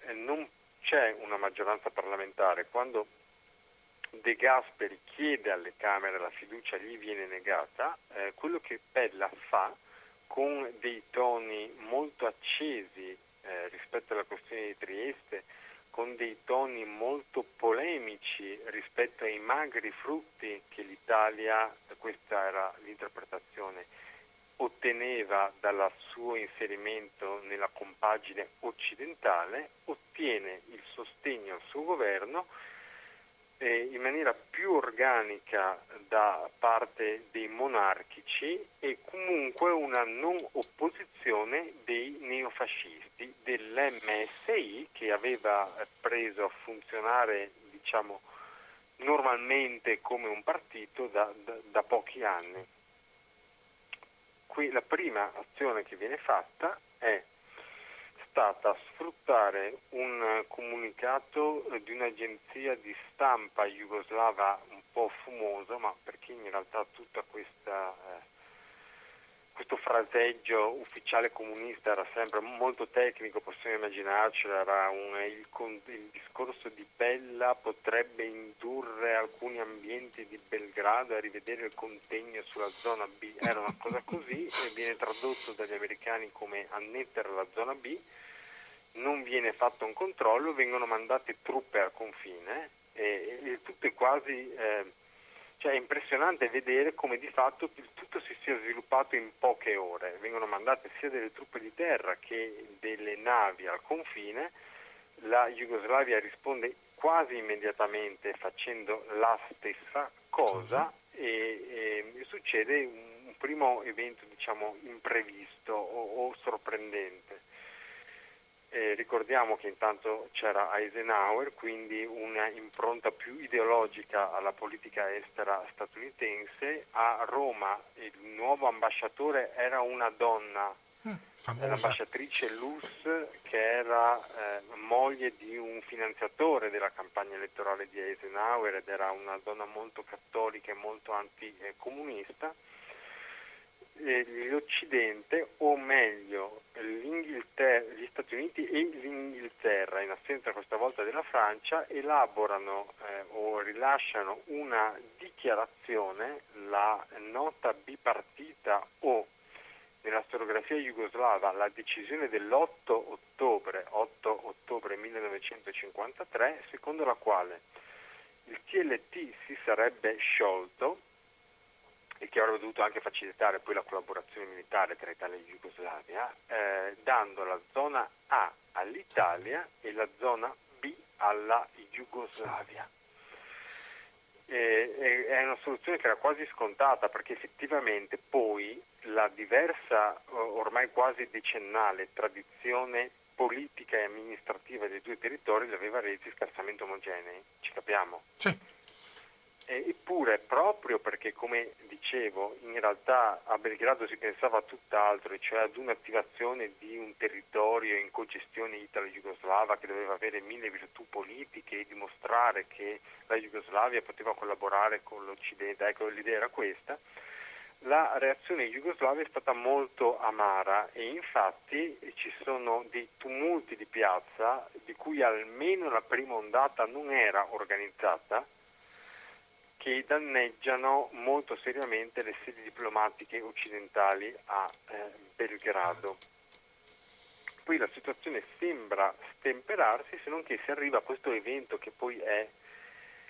B: Eh, non c'è una maggioranza parlamentare. Quando De Gasperi chiede alle Camere la fiducia, gli viene negata, eh, quello che Pella fa con dei toni molto accesi eh, rispetto alla questione di Trieste, con dei toni molto polemici rispetto ai magri frutti che l'Italia, questa era l'interpretazione, otteneva dal suo inserimento nella compagine occidentale, ottiene il sostegno al suo governo in maniera più organica da parte dei monarchici e comunque una non opposizione dei neofascisti, dell'MSI che aveva preso a funzionare diciamo, normalmente come un partito da, da, da pochi anni. Qui la prima azione che viene fatta è stata sfruttare un comunicato di un'agenzia di stampa jugoslava un po' fumoso, ma perché in realtà tutta questa eh, questo fraseggio ufficiale comunista era sempre molto tecnico, possiamo immaginarcelo, era un, il, il, discorso di Bella potrebbe indurre alcuni ambienti di Belgrado a rivedere il contegno sulla zona B, era una cosa così e viene tradotto dagli americani come annettere la zona B, non viene fatto un controllo, vengono mandate truppe al confine e, e tutto è quasi... Eh, cioè è impressionante vedere come di fatto tutto si sia sviluppato in poche ore. Vengono mandate sia delle truppe di terra che delle navi al confine. La Jugoslavia risponde quasi immediatamente facendo la stessa cosa e, e succede un primo evento diciamo imprevisto o, o sorprendente. Eh, ricordiamo che intanto c'era Eisenhower, quindi una impronta più ideologica alla politica estera statunitense. A Roma il nuovo ambasciatore era una donna, mm, l'ambasciatrice Luce, che era eh, moglie di un finanziatore della campagna elettorale di Eisenhower ed era una donna molto cattolica e molto anticomunista l'Occidente, o meglio gli Stati Uniti e l'Inghilterra, in assenza questa volta della Francia, elaborano eh, o rilasciano una dichiarazione, la nota bipartita o nella storiografia jugoslava la decisione dell'8 ottobre, 8 ottobre 1953, secondo la quale il TLT si sarebbe sciolto e che avrebbe dovuto anche facilitare poi la collaborazione militare tra Italia e Jugoslavia, eh, dando la zona A all'Italia e la zona B alla Jugoslavia. È una soluzione che era quasi scontata perché effettivamente poi la diversa, ormai quasi decennale, tradizione politica e amministrativa dei due territori li aveva resi scarsamente omogenei, ci capiamo?
A: Sì.
B: Eppure, proprio perché, come dicevo, in realtà a Belgrado si pensava a tutt'altro, cioè ad un'attivazione di un territorio in cogestione italo-jugoslava che doveva avere mille virtù politiche e dimostrare che la Jugoslavia poteva collaborare con l'Occidente, ecco l'idea era questa, la reazione jugoslava è stata molto amara e infatti ci sono dei tumulti di piazza di cui almeno la prima ondata non era organizzata che danneggiano molto seriamente le sedi diplomatiche occidentali a eh, Belgrado. Poi la situazione sembra stemperarsi se non che si arriva a questo evento che poi è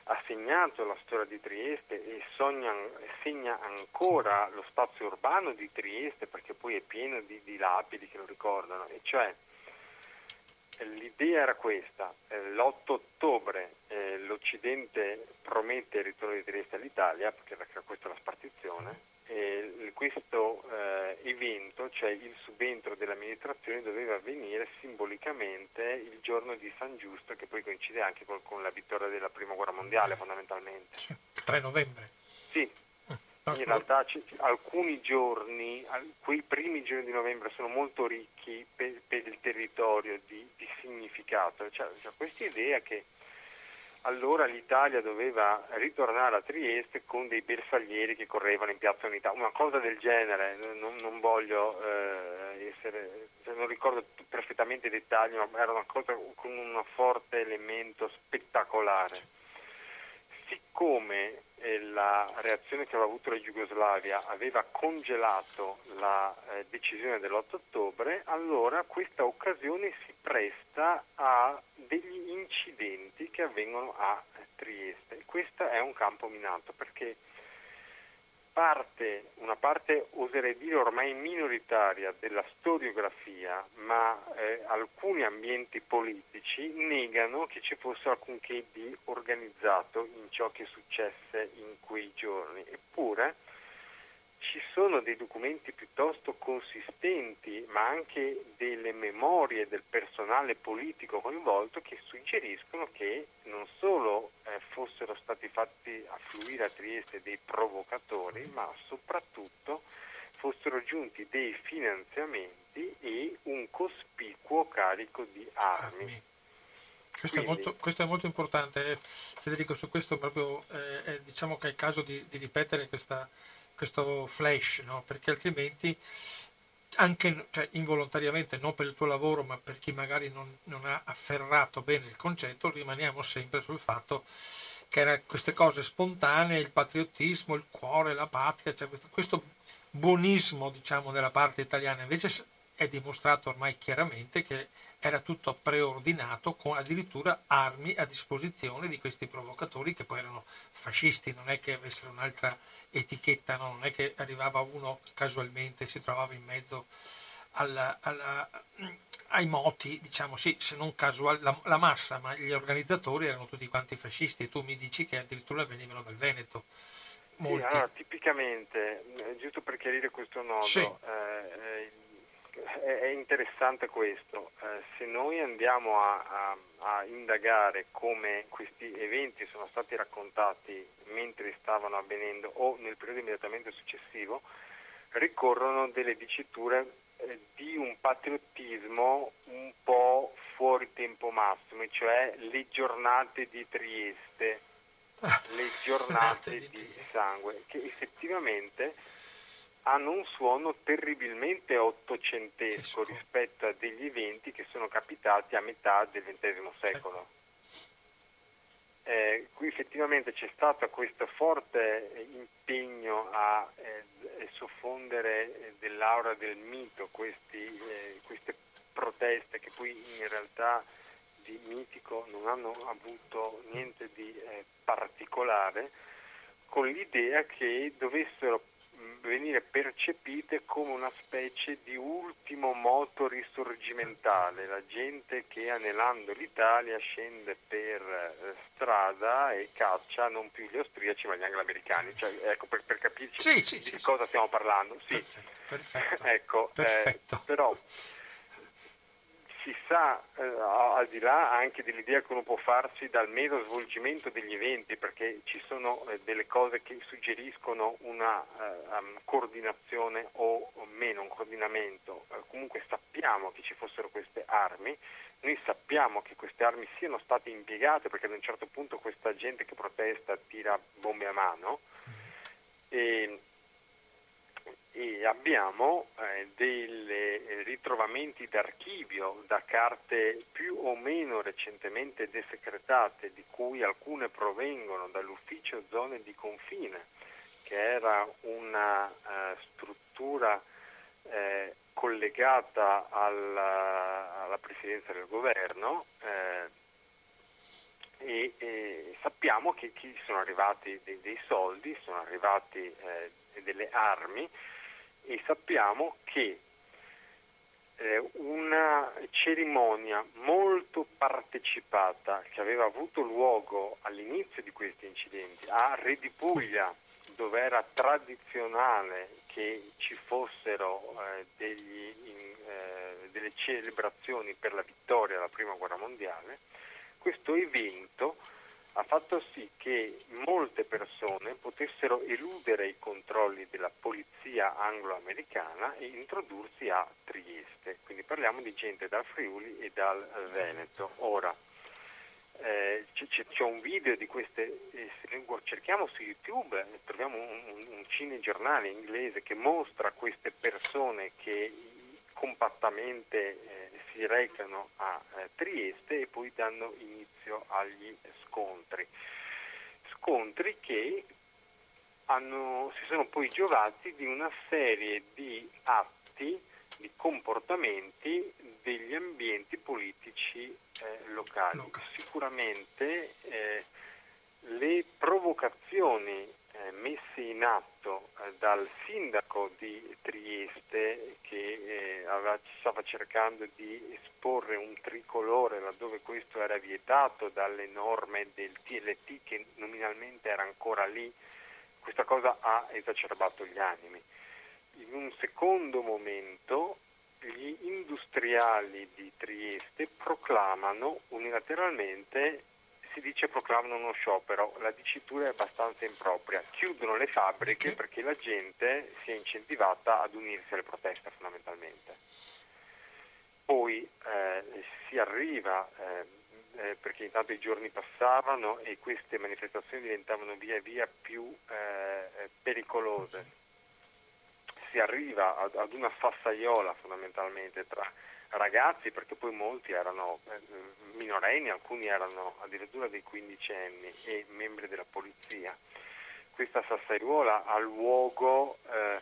B: assegnato alla storia di Trieste e sogna, segna ancora lo spazio urbano di Trieste perché poi è pieno di, di lapidi che lo ricordano, e cioè l'idea era questa, eh, l'8 ottobre eh, l'Occidente promette il ritorno di Trieste all'Italia, perché era questa la spartizione, e questo eh, evento, cioè il subentro dell'amministrazione, doveva avvenire simbolicamente il giorno di San Giusto, che poi coincide anche con, con la vittoria della Prima Guerra Mondiale fondamentalmente.
A: Sì, 3 novembre.
B: Sì, in realtà c- alcuni giorni, quei primi giorni di novembre sono molto ricchi per, per il territorio di, di significato. Cioè, cioè, questa idea che allora l'Italia doveva ritornare a Trieste con dei bersaglieri che correvano in piazza Unità, una cosa del genere, non, non voglio eh, essere, cioè, non ricordo perfettamente i dettagli, ma era una cosa con un forte elemento spettacolare. Siccome la reazione che aveva avuto la Jugoslavia aveva congelato la eh, decisione dell'8 ottobre, allora questa occasione si presta a degli incidenti che avvengono a Trieste. Questo è un campo minato perché parte, una parte oserei dire ormai minoritaria della storiografia, ma eh, alcuni ambienti politici negano che ci fosse alcunché di organizzato in ciò che successe in quei giorni. Eppure ci sono dei documenti piuttosto consistenti, ma anche delle memorie del personale politico coinvolto che suggeriscono che non solo eh, fossero stati fatti affluire a Trieste dei provocatori, ma soprattutto fossero giunti dei finanziamenti e un cospicuo carico di armi.
A: Questo, Quindi, è molto, questo, è molto, importante, Federico, su questo proprio eh, diciamo che è il caso di, di ripetere questa, questo flash, no? perché altrimenti anche cioè, involontariamente, non per il tuo lavoro, ma per chi magari non, non, ha afferrato bene il concetto, rimaniamo sempre sul fatto che erano queste cose spontanee, il patriottismo, il cuore, la patria, cioè questo, questo buonismo diciamo della parte italiana, invece è dimostrato ormai chiaramente che era tutto preordinato con addirittura armi a disposizione di questi provocatori che poi erano fascisti, non è che avessero un'altra etichetta, no? non è che arrivava uno casualmente, si trovava in mezzo alla, alla, ai moti, diciamo sì, se non casual, la, la, massa, ma gli organizzatori erano tutti quanti fascisti e tu mi dici che addirittura venivano dal Veneto.
B: Molti. Sì, allora, tipicamente, giusto per chiarire questo nodo, sì. eh, eh è interessante questo. Eh, se noi andiamo a, a, a, indagare come questi eventi sono stati raccontati mentre stavano avvenendo o nel periodo immediatamente successivo, ricorrono delle diciture eh, di un patriottismo un po' fuori tempo massimo, cioè le giornate di Trieste, ah. le giornate di sangue, che effettivamente hanno un suono terribilmente ottocentesco rispetto a degli eventi che sono capitati a metà del XX secolo. Eh, qui effettivamente c'è stato questo forte impegno a eh, soffondere eh, dell'aura del mito questi, eh, queste proteste che poi in realtà di mitico non hanno avuto niente di eh, particolare, con l'idea che dovessero venire percepite come una specie di ultimo moto risorgimentale, la gente che anelando l'Italia scende per eh, strada e caccia non più gli austriaci ma gli angloamericani, cioè, ecco, per, per capirci sì, sì, di sì, cosa stiamo parlando. Sì.
A: Perfetto.
B: ecco,
A: eh, Perfetto.
B: Eh, però sa, eh, al di là anche dell'idea che uno può farsi dal mero svolgimento degli eventi, perché ci sono eh, delle cose che suggeriscono una eh, coordinazione o, o, meno un coordinamento, eh, comunque sappiamo che ci fossero queste armi, noi sappiamo che queste armi siano state impiegate perché ad un certo punto questa gente che protesta tira bombe a mano. Mm. E, e abbiamo eh, dei eh, ritrovamenti d'archivio da carte più o meno recentemente desecretate, di cui alcune provengono dall'ufficio zone di confine, che era una eh, struttura eh, collegata alla, alla, presidenza del governo eh, e, e, sappiamo che, che sono arrivati dei, dei soldi, sono arrivati eh, delle armi e sappiamo che eh, una cerimonia molto partecipata che aveva avuto luogo all'inizio di questi incidenti a Re di Puglia, dove era tradizionale che ci fossero eh, degli, in, eh, delle celebrazioni per la vittoria alla Prima Guerra Mondiale, questo evento ha fatto sì che molte persone potessero eludere i controlli della polizia anglo-americana e introdursi a Trieste. Quindi parliamo di gente dal Friuli e dal Veneto. Ora, eh, c'è, c'è, un video di queste, eh, cerchiamo su YouTube, troviamo un, un, un cinegiornale inglese che mostra queste persone che compattamente eh, si recano a eh, Trieste e poi danno inizio agli scontri. Scontri che hanno, si sono poi giovati di una serie di atti, di comportamenti degli ambienti politici eh, locali. Sicuramente eh, le provocazioni eh, messe in atto eh, dal sindaco di Trieste che eh, stava cercando di esporre un tricolore laddove questo era vietato dalle norme del TLT che nominalmente era ancora lì, questa cosa ha esacerbato gli animi. In un secondo momento gli industriali di Trieste proclamano unilateralmente si dice proclamano uno sciopero, la dicitura è abbastanza impropria, chiudono le fabbriche perché la gente si è incentivata ad unirsi alle proteste fondamentalmente. Poi eh, si arriva, eh, eh, perché intanto i giorni passavano e queste manifestazioni diventavano via via più eh, pericolose, si arriva ad, ad una fassaiola fondamentalmente tra ragazzi, perché poi molti erano minorenni, alcuni erano addirittura dei quindicenni e membri della polizia. Questa sassaiuola ha luogo eh,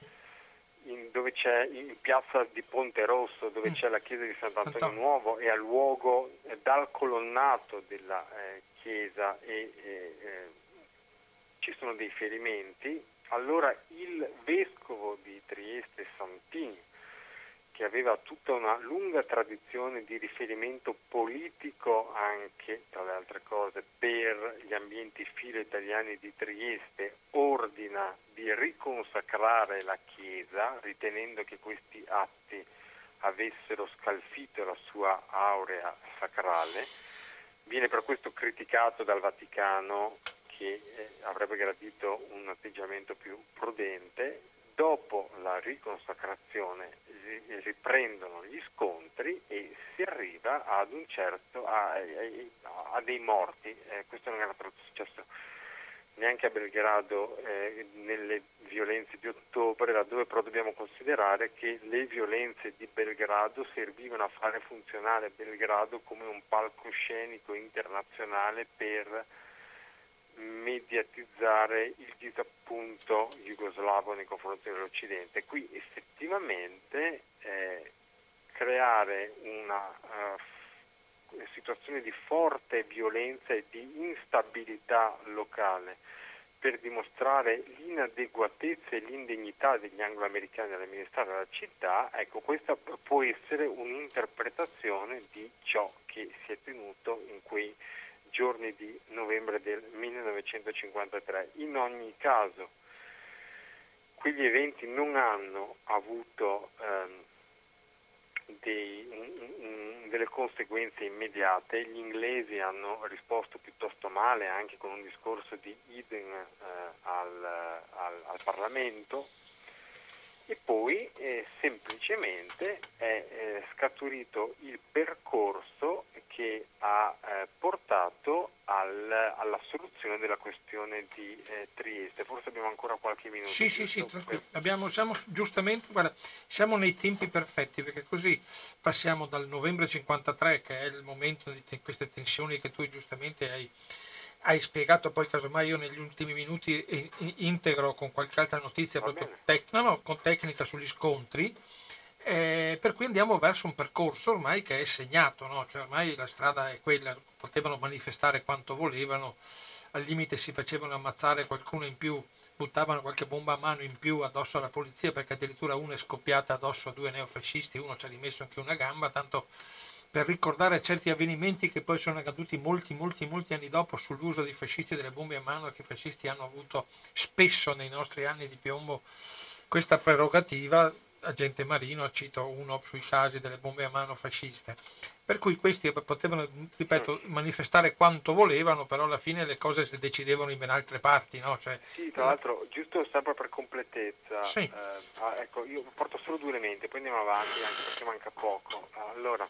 B: in, dove c'è in piazza di Ponte Rosso, dove mm. c'è la chiesa di Sant'Antonio Nuovo e ha luogo eh, dal colonnato della eh, chiesa e eh, ci sono dei ferimenti. Allora il vescovo di Trieste Santini che aveva tutta una lunga tradizione di riferimento politico anche, tra le altre cose, per gli ambienti filo-italiani di Trieste, ordina di riconsacrare la Chiesa, ritenendo che questi atti avessero scalfito la sua aurea sacrale. Viene per questo criticato dal Vaticano che eh, avrebbe gradito un atteggiamento più prudente dopo la riconsacrazione riprendono gli scontri e si arriva ad un certo, a, a, a dei morti. Eh, questo non era successo neanche a Belgrado eh, nelle violenze di ottobre, laddove però dobbiamo considerare che le violenze di Belgrado servivano a fare funzionare Belgrado come un palcoscenico internazionale per mediatizzare il disappunto jugoslavo nei confronti dell'Occidente. Qui effettivamente eh, creare una uh, situazione di forte violenza e di instabilità locale per dimostrare l'inadeguatezza e l'indegnità degli angloamericani all'amministrare la città, ecco questa può essere un'interpretazione di ciò che si è tenuto in quei giorni di novembre del 1953. In ogni caso, quegli eventi non hanno avuto ehm, dei, un, un, delle conseguenze immediate, gli inglesi hanno risposto piuttosto male anche con un discorso di Eden eh, al, al, al Parlamento e poi eh, semplicemente è eh, scaturito il percorso che ha eh, portato al, alla soluzione della questione di eh, Trieste. Forse abbiamo ancora qualche minuto.
A: Sì, sì, sì, abbiamo, siamo giustamente, guarda, siamo nei tempi perfetti perché così passiamo dal novembre 53 che è il momento di te, queste tensioni che tu giustamente hai hai spiegato poi casomai io negli ultimi minuti integro con qualche altra notizia proprio tec- no, no, con tecnica sugli scontri eh, per cui andiamo verso un percorso ormai che è segnato no? cioè ormai la strada è quella potevano manifestare quanto volevano al limite si facevano ammazzare qualcuno in più buttavano qualche bomba a mano in più addosso alla polizia perché addirittura una è scoppiata addosso a due neofascisti uno ci ha rimesso anche una gamba tanto per ricordare certi avvenimenti che poi sono accaduti molti, molti, molti anni dopo sull'uso dei fascisti delle bombe a mano che i fascisti hanno avuto spesso nei nostri anni di piombo questa prerogativa, agente Marino, cito uno sui casi delle bombe a mano fasciste. Per cui questi potevano, ripeto, manifestare quanto volevano, però alla fine le cose si decidevano in ben altre parti. No? Cioè,
B: sì, tra l'altro, giusto sempre per completezza, sì. eh, ah, ecco, io porto solo due elementi, poi andiamo avanti anche perché manca poco. Allora,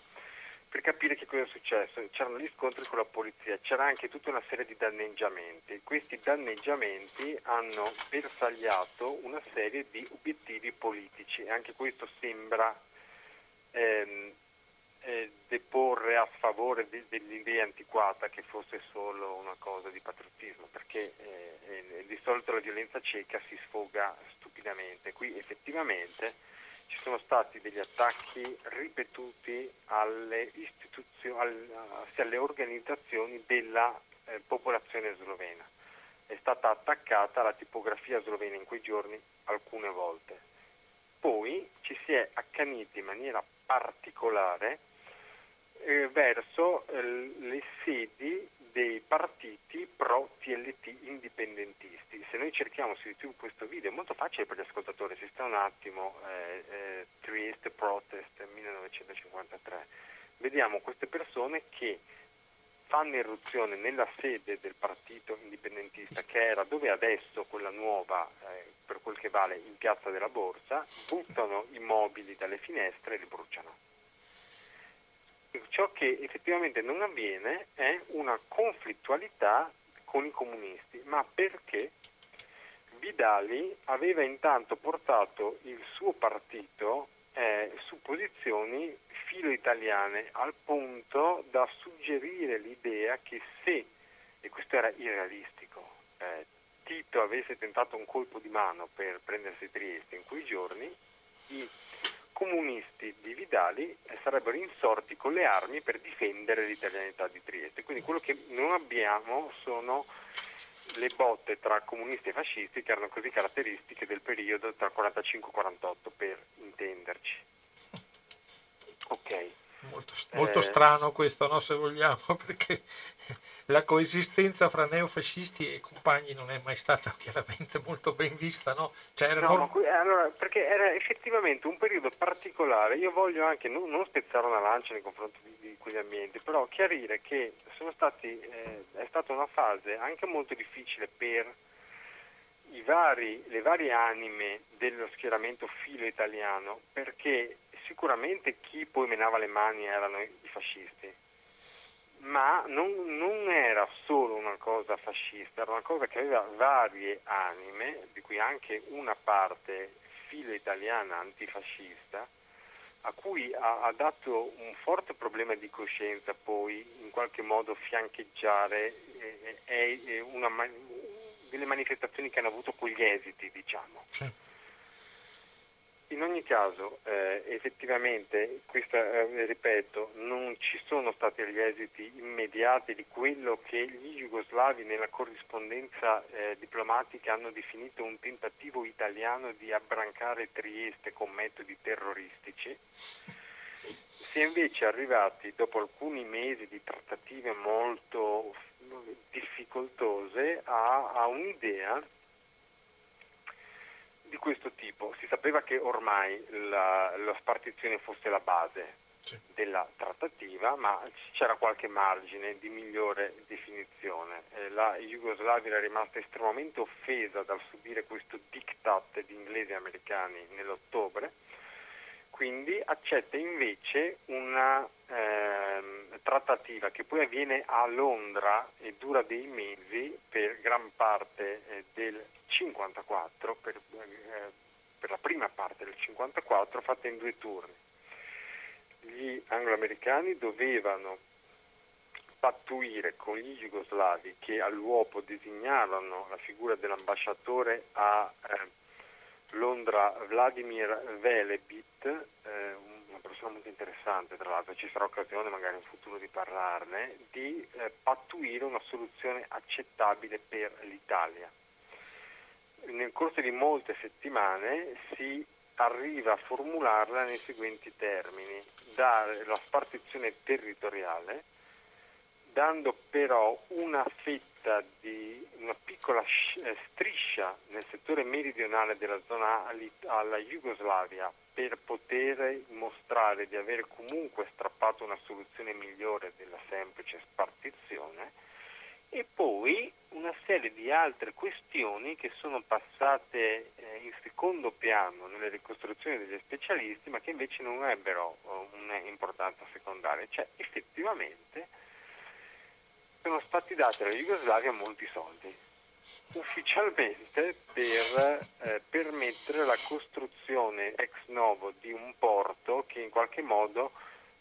B: per capire che cosa è successo. C'erano gli scontri con la polizia, c'era anche tutta una serie di danneggiamenti. Questi danneggiamenti hanno bersagliato una serie di obiettivi politici e anche questo sembra ehm, eh, deporre a favore de- dell'idea antiquata che fosse solo una cosa di patriottismo, perché eh, eh, di solito la violenza cieca si sfoga stupidamente. Qui effettivamente ci sono stati degli attacchi ripetuti alle, istituzio- alle organizzazioni della eh, popolazione slovena. è stata attaccata la tipografia slovena in quei giorni alcune volte. Poi ci si è accaniti in maniera particolare eh, verso eh, le sedi dei partiti pro TLT indipendentisti. Se noi cerchiamo su YouTube questo video, è molto facile per gli ascoltatori, si sta un attimo, eh, eh, Trieste Protest 1953, vediamo queste persone che fanno irruzione nella sede del partito indipendentista che era dove adesso quella nuova, eh, per quel che vale, in piazza della Borsa, buttano i mobili dalle finestre e li bruciano. Ciò che effettivamente non avviene è una conflittualità con i comunisti, ma perché Vidali aveva intanto portato il suo partito eh, su posizioni filo italiane al punto da suggerire l'idea che se, e questo era irrealistico, eh, Tito avesse tentato un colpo di mano per prendersi Trieste in quei giorni, i comunisti di Vidali sarebbero insorti con le armi per difendere l'italianità di Trieste. Quindi quello che non abbiamo sono le botte tra comunisti e fascisti che erano così caratteristiche del periodo tra 45 e 48 per intenderci.
A: Ok. Molto, molto eh, strano questo, no, se vogliamo, perché la coesistenza fra neofascisti e compagni non è mai stata chiaramente molto ben vista, no?
B: Cioè, no, non... allora, perché era effettivamente un periodo particolare, io voglio anche non, non spezzare una lancia nei confronti di, di, quegli ambienti, però chiarire che stati, eh, è stata una fase anche molto difficile per vari, le varie anime dello schieramento filo italiano, perché sicuramente chi poi menava le mani erano i fascisti, ma non, non, era solo una cosa fascista, era una cosa che aveva varie anime, di cui anche una parte filo italiana antifascista, a cui ha, ha, dato un forte problema di coscienza poi in qualche modo fiancheggiare eh, eh, una, delle manifestazioni che hanno avuto quegli esiti, diciamo. Sì. In ogni caso, eh, effettivamente, questa, eh, ripeto, non ci sono stati gli esiti immediati di quello che gli jugoslavi nella corrispondenza eh, diplomatica hanno definito un tentativo italiano di abbrancare Trieste con metodi terroristici. Si è invece arrivati, dopo alcuni mesi di trattative molto difficoltose, a, a un'idea di questo tipo. Si sapeva che ormai la, la spartizione fosse la base sì. della trattativa, ma c'era qualche margine di migliore definizione. Eh, la Jugoslavia era rimasta estremamente offesa dal subire questo diktat di inglesi e americani nell'ottobre, quindi accetta invece una eh, trattativa che poi avviene a Londra e dura dei mesi per gran parte eh, del 54 per, eh, per la prima parte del 54 fatta in due turni. Gli angloamericani dovevano pattuire con gli jugoslavi che all'uopo designavano la figura dell'ambasciatore a eh, Londra Vladimir Velebit, eh, una persona molto interessante tra l'altro, ci sarà occasione magari in futuro di parlarne, di eh, pattuire una soluzione accettabile per l'Italia. Nel corso di molte settimane si arriva a formularla nei seguenti termini, dare la spartizione territoriale, dando però una fetta di una piccola eh, striscia nel settore meridionale della zona alla Jugoslavia per poter mostrare di aver comunque strappato una soluzione migliore della semplice spartizione e poi una serie di altre questioni che sono passate eh, in secondo piano nelle ricostruzioni degli specialisti ma che invece non ebbero uh, un'importanza secondaria, cioè effettivamente sono stati dati alla Jugoslavia molti soldi ufficialmente per eh, permettere la costruzione ex novo di un porto che in qualche modo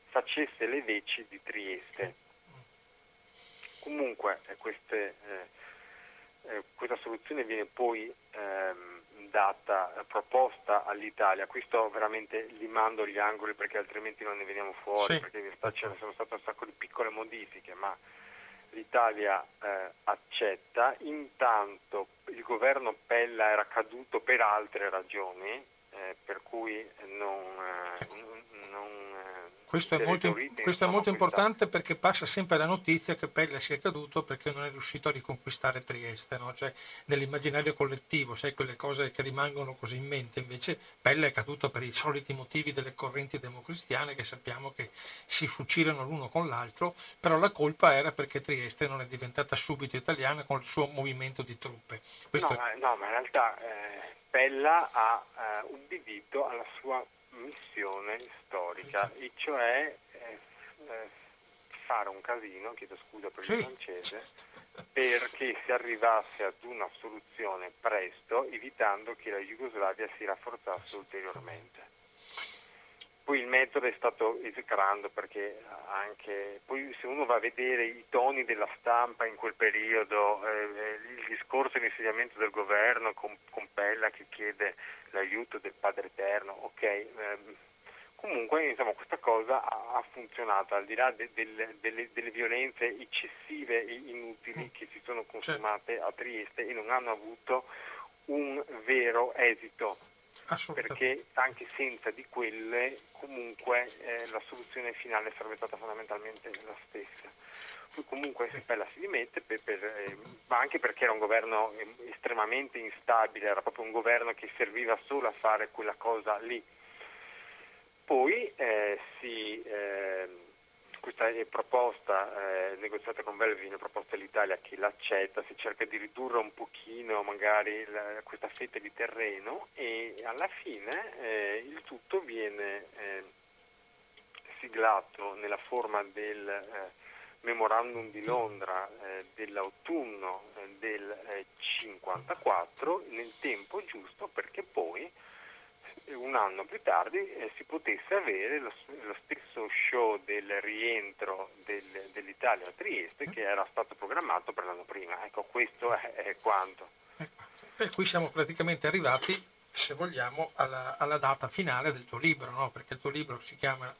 B: facesse le veci di Trieste comunque eh, queste, eh, eh, questa soluzione viene poi ehm, data, proposta all'Italia. Qui sto veramente limando gli angoli perché altrimenti non ne veniamo fuori, sì. perché in realtà ci sono state un sacco di piccole modifiche, ma l'Italia eh, accetta, intanto il governo Pella era caduto per altre ragioni, eh, per cui non, eh, non
A: questo è molto, questo è molto importante perché passa sempre la notizia che Pelle sia caduto perché non è riuscito a riconquistare Trieste, no? cioè nell'immaginario collettivo, sai quelle cose che rimangono così in mente, invece Pelle è caduto per i soliti motivi delle correnti democristiane che sappiamo che si fucilano l'uno con l'altro, però la colpa era perché Trieste non è diventata subito italiana con il suo movimento di truppe.
B: No, è... no, ma in realtà eh, Pella ha eh, ubbidito alla sua missione storica, e cioè eh, eh, fare un casino, chiedo scusa per il francese, perché si arrivasse ad una soluzione presto, evitando che la Jugoslavia si rafforzasse ulteriormente. Poi il metodo è stato esecrando perché anche poi se uno va a vedere i toni della stampa in quel periodo, eh, eh il discorso di insediamento del governo con, con, Pella che chiede l'aiuto del Padre Eterno, ok, ehm, comunque insomma, questa cosa ha, funzionato al di là de, de, de, delle violenze eccessive e inutili mm. che si sono consumate a Trieste e non hanno avuto un vero esito perché anche senza di quelle comunque eh, la soluzione finale sarebbe stata fondamentalmente la stessa. Comunque Pella si dimette, per, per, eh, ma anche perché era un governo estremamente instabile, era proprio un governo che serviva solo a fare quella cosa lì. Poi eh, si eh, questa proposta eh, negoziata con Belvin, è proposta l'Italia che l'accetta, si cerca di ridurre un pochino magari la, questa fetta di terreno e alla fine eh, il tutto viene eh, siglato nella forma del eh, memorandum di Londra eh, dell'autunno eh, del 1954 nel tempo giusto perché poi un anno più tardi eh, si potesse avere lo, lo, stesso show del rientro del, dell'Italia a Trieste che era stato programmato per l'anno prima. Ecco, questo è, è quanto.
A: Per cui siamo praticamente arrivati, se vogliamo, alla, alla data finale del tuo libro, no? perché il tuo libro si chiama,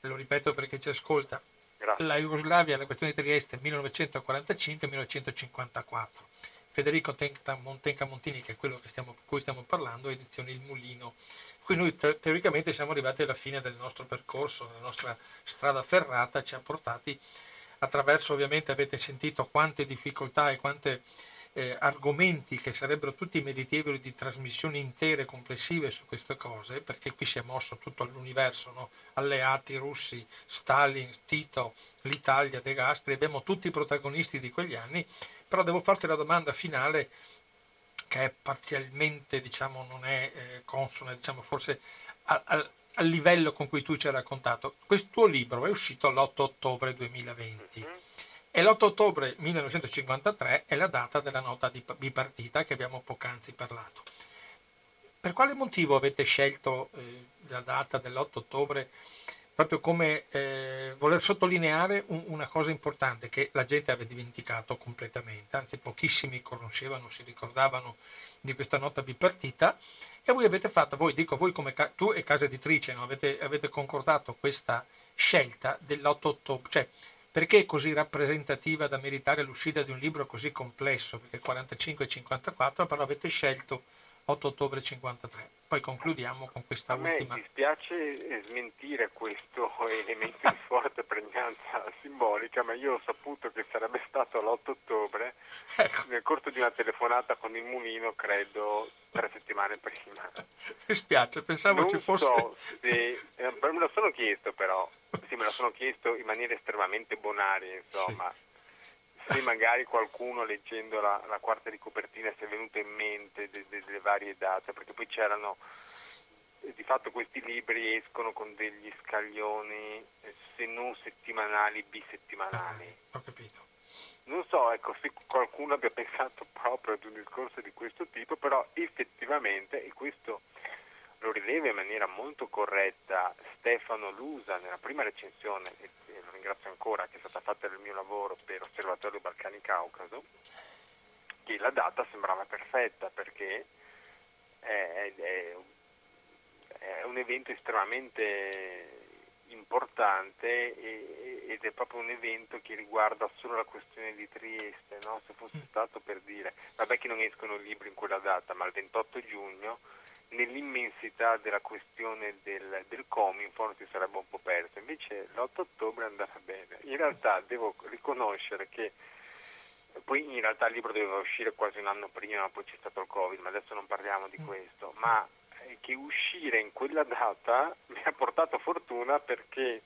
A: lo ripeto perché ci ascolta, Grazie. La Jugoslavia, la questione di Trieste 1945-1954. Federico Montenca Montini, che è quello stiamo, cui stiamo parlando, edizione Il Mulino Qui noi te- teoricamente siamo arrivati alla fine del nostro percorso, la nostra strada ferrata ci ha portati attraverso, ovviamente avete sentito quante difficoltà e quanti eh, argomenti che sarebbero tutti meritevoli di trasmissioni intere, complessive su queste cose, perché qui si è mosso tutto all'universo, no? alleati russi, Stalin, Tito, l'Italia, De Gasperi, abbiamo tutti i protagonisti di quegli anni, però devo farti la domanda finale che è parzialmente diciamo, non è eh, consona, diciamo, forse a, a, al livello con cui tu ci hai raccontato. Questo tuo libro è uscito l'8 ottobre 2020 mm-hmm. e l'8 ottobre 1953 è la data della nota di bipartita che abbiamo poc'anzi parlato. Per quale motivo avete scelto eh, la data dell'8 ottobre proprio come eh, voler sottolineare un, una cosa importante che la gente aveva dimenticato completamente, anzi pochissimi conoscevano, si ricordavano di questa nota bipartita e voi avete fatto, voi dico voi come tu e casa editrice, no? avete, avete, concordato questa scelta dell'8 ottobre, cioè perché è così rappresentativa da meritare l'uscita di un libro così complesso, perché 45 e 54, però avete scelto 8 ottobre 53. Poi concludiamo con questa
B: A
A: ultima.
B: Me dispiace smentire questo elemento di forte pregnanza simbolica, ma io ho saputo che sarebbe stato l'8 ottobre ecco. nel corso di una telefonata con il mulino, credo tre settimane prima.
A: Mi spiace, pensavo
B: non
A: ci fosse...
B: So se, eh, me lo sono chiesto però, sì, me lo sono chiesto in maniera estremamente bonaria, insomma. Sì se magari qualcuno leggendo la, la, quarta di copertina si è venuto in mente delle de, de varie date, perché poi c'erano, di fatto questi libri escono con degli scaglioni, eh, se non settimanali, bisettimanali.
A: Ho capito.
B: Non so ecco, se qualcuno abbia pensato proprio ad un discorso di questo tipo, però effettivamente, e questo lo rileva in maniera molto corretta Stefano Lusa nella prima recensione, e lo ringrazio ancora, che è stata fatta nel mio lavoro per Osservatorio Balcani Caucaso, che la data sembrava perfetta perché è, è, è un evento estremamente importante e, ed è proprio un evento che riguarda solo la questione di Trieste, no? se fosse mm. stato per dire, vabbè che non escono libri in quella data, ma il 28 giugno nell'immensità della questione del, del Cominform si sarebbe un po' perso, invece l'8 ottobre andrà bene. In realtà devo riconoscere che poi in realtà il libro doveva uscire quasi un anno prima, poi c'è stato il Covid, ma adesso non parliamo di mm. questo, ma che uscire in quella data mi ha portato fortuna perché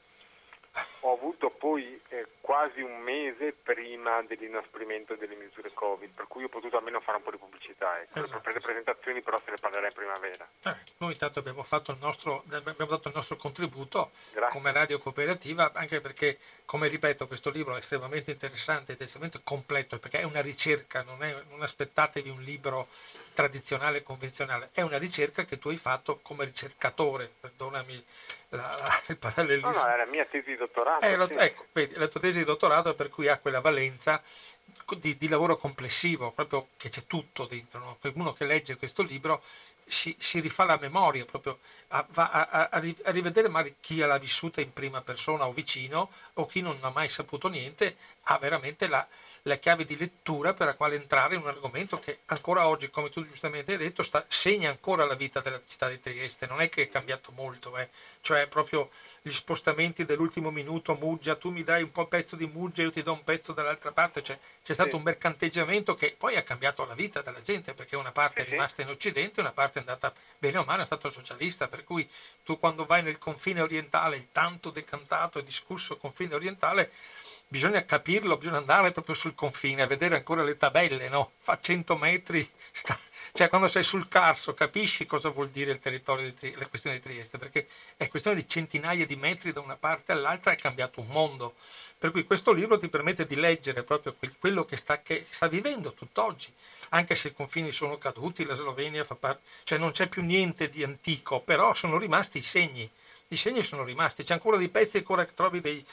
B: ho avuto poi eh, quasi un mese prima dell'inasprimento delle misure Covid, per cui ho potuto almeno fare un po' di pubblicità. Ecco. Esatto. Per le presentazioni però se ne parlerà in primavera.
A: Eh, noi intanto abbiamo, nostro, abbiamo, dato il nostro contributo Grazie. come radio cooperativa, anche perché, come ripeto, questo libro è estremamente interessante ed estremamente completo, perché è una ricerca, non, è, non aspettatevi un libro tradizionale e convenzionale, è una ricerca che tu hai fatto come ricercatore, perdonami la, la, il parallelismo.
B: No, no, è la mia tesi di dottorato.
A: Eh, sì. Ecco, vedi, la tua tesi di dottorato per cui ha quella valenza di, di lavoro complessivo, proprio che c'è tutto dentro. No? Uno che legge questo libro si, si, rifà la memoria, proprio a, va a, a, a, rivedere magari chi l'ha vissuta in prima persona o vicino o chi non ha mai saputo niente, ha veramente la, la chiave di lettura per la quale entrare in un argomento che ancora oggi, come tu giustamente hai detto, sta, segna ancora la vita della città di Trieste, non è che è cambiato molto, eh. cioè proprio gli spostamenti dell'ultimo minuto, Muggia, tu mi dai un po' pezzo di Muggia, io ti do un pezzo dall'altra parte, cioè, c'è stato sì. un mercanteggiamento che poi ha cambiato la vita della gente, perché una parte sì, è rimasta in Occidente, una parte è andata bene o male, è stato socialista, per cui tu quando vai nel confine orientale, il tanto decantato e discusso confine orientale, bisogna capirlo, bisogna andare proprio sul confine, a vedere ancora le tabelle, no? Fa 100 metri, sta... cioè quando sei sul Carso capisci cosa vuol dire il territorio di Trieste, la questione di Trieste, perché è questione di centinaia di metri da una parte all'altra, è cambiato un mondo. Per cui questo libro ti permette di leggere proprio quello che sta, che sta vivendo tutt'oggi, anche se i confini sono caduti, la Slovenia fa parte, cioè non c'è più niente di antico, però sono rimasti i segni, i segni sono rimasti, c'è ancora dei pezzi ancora che trovi dei,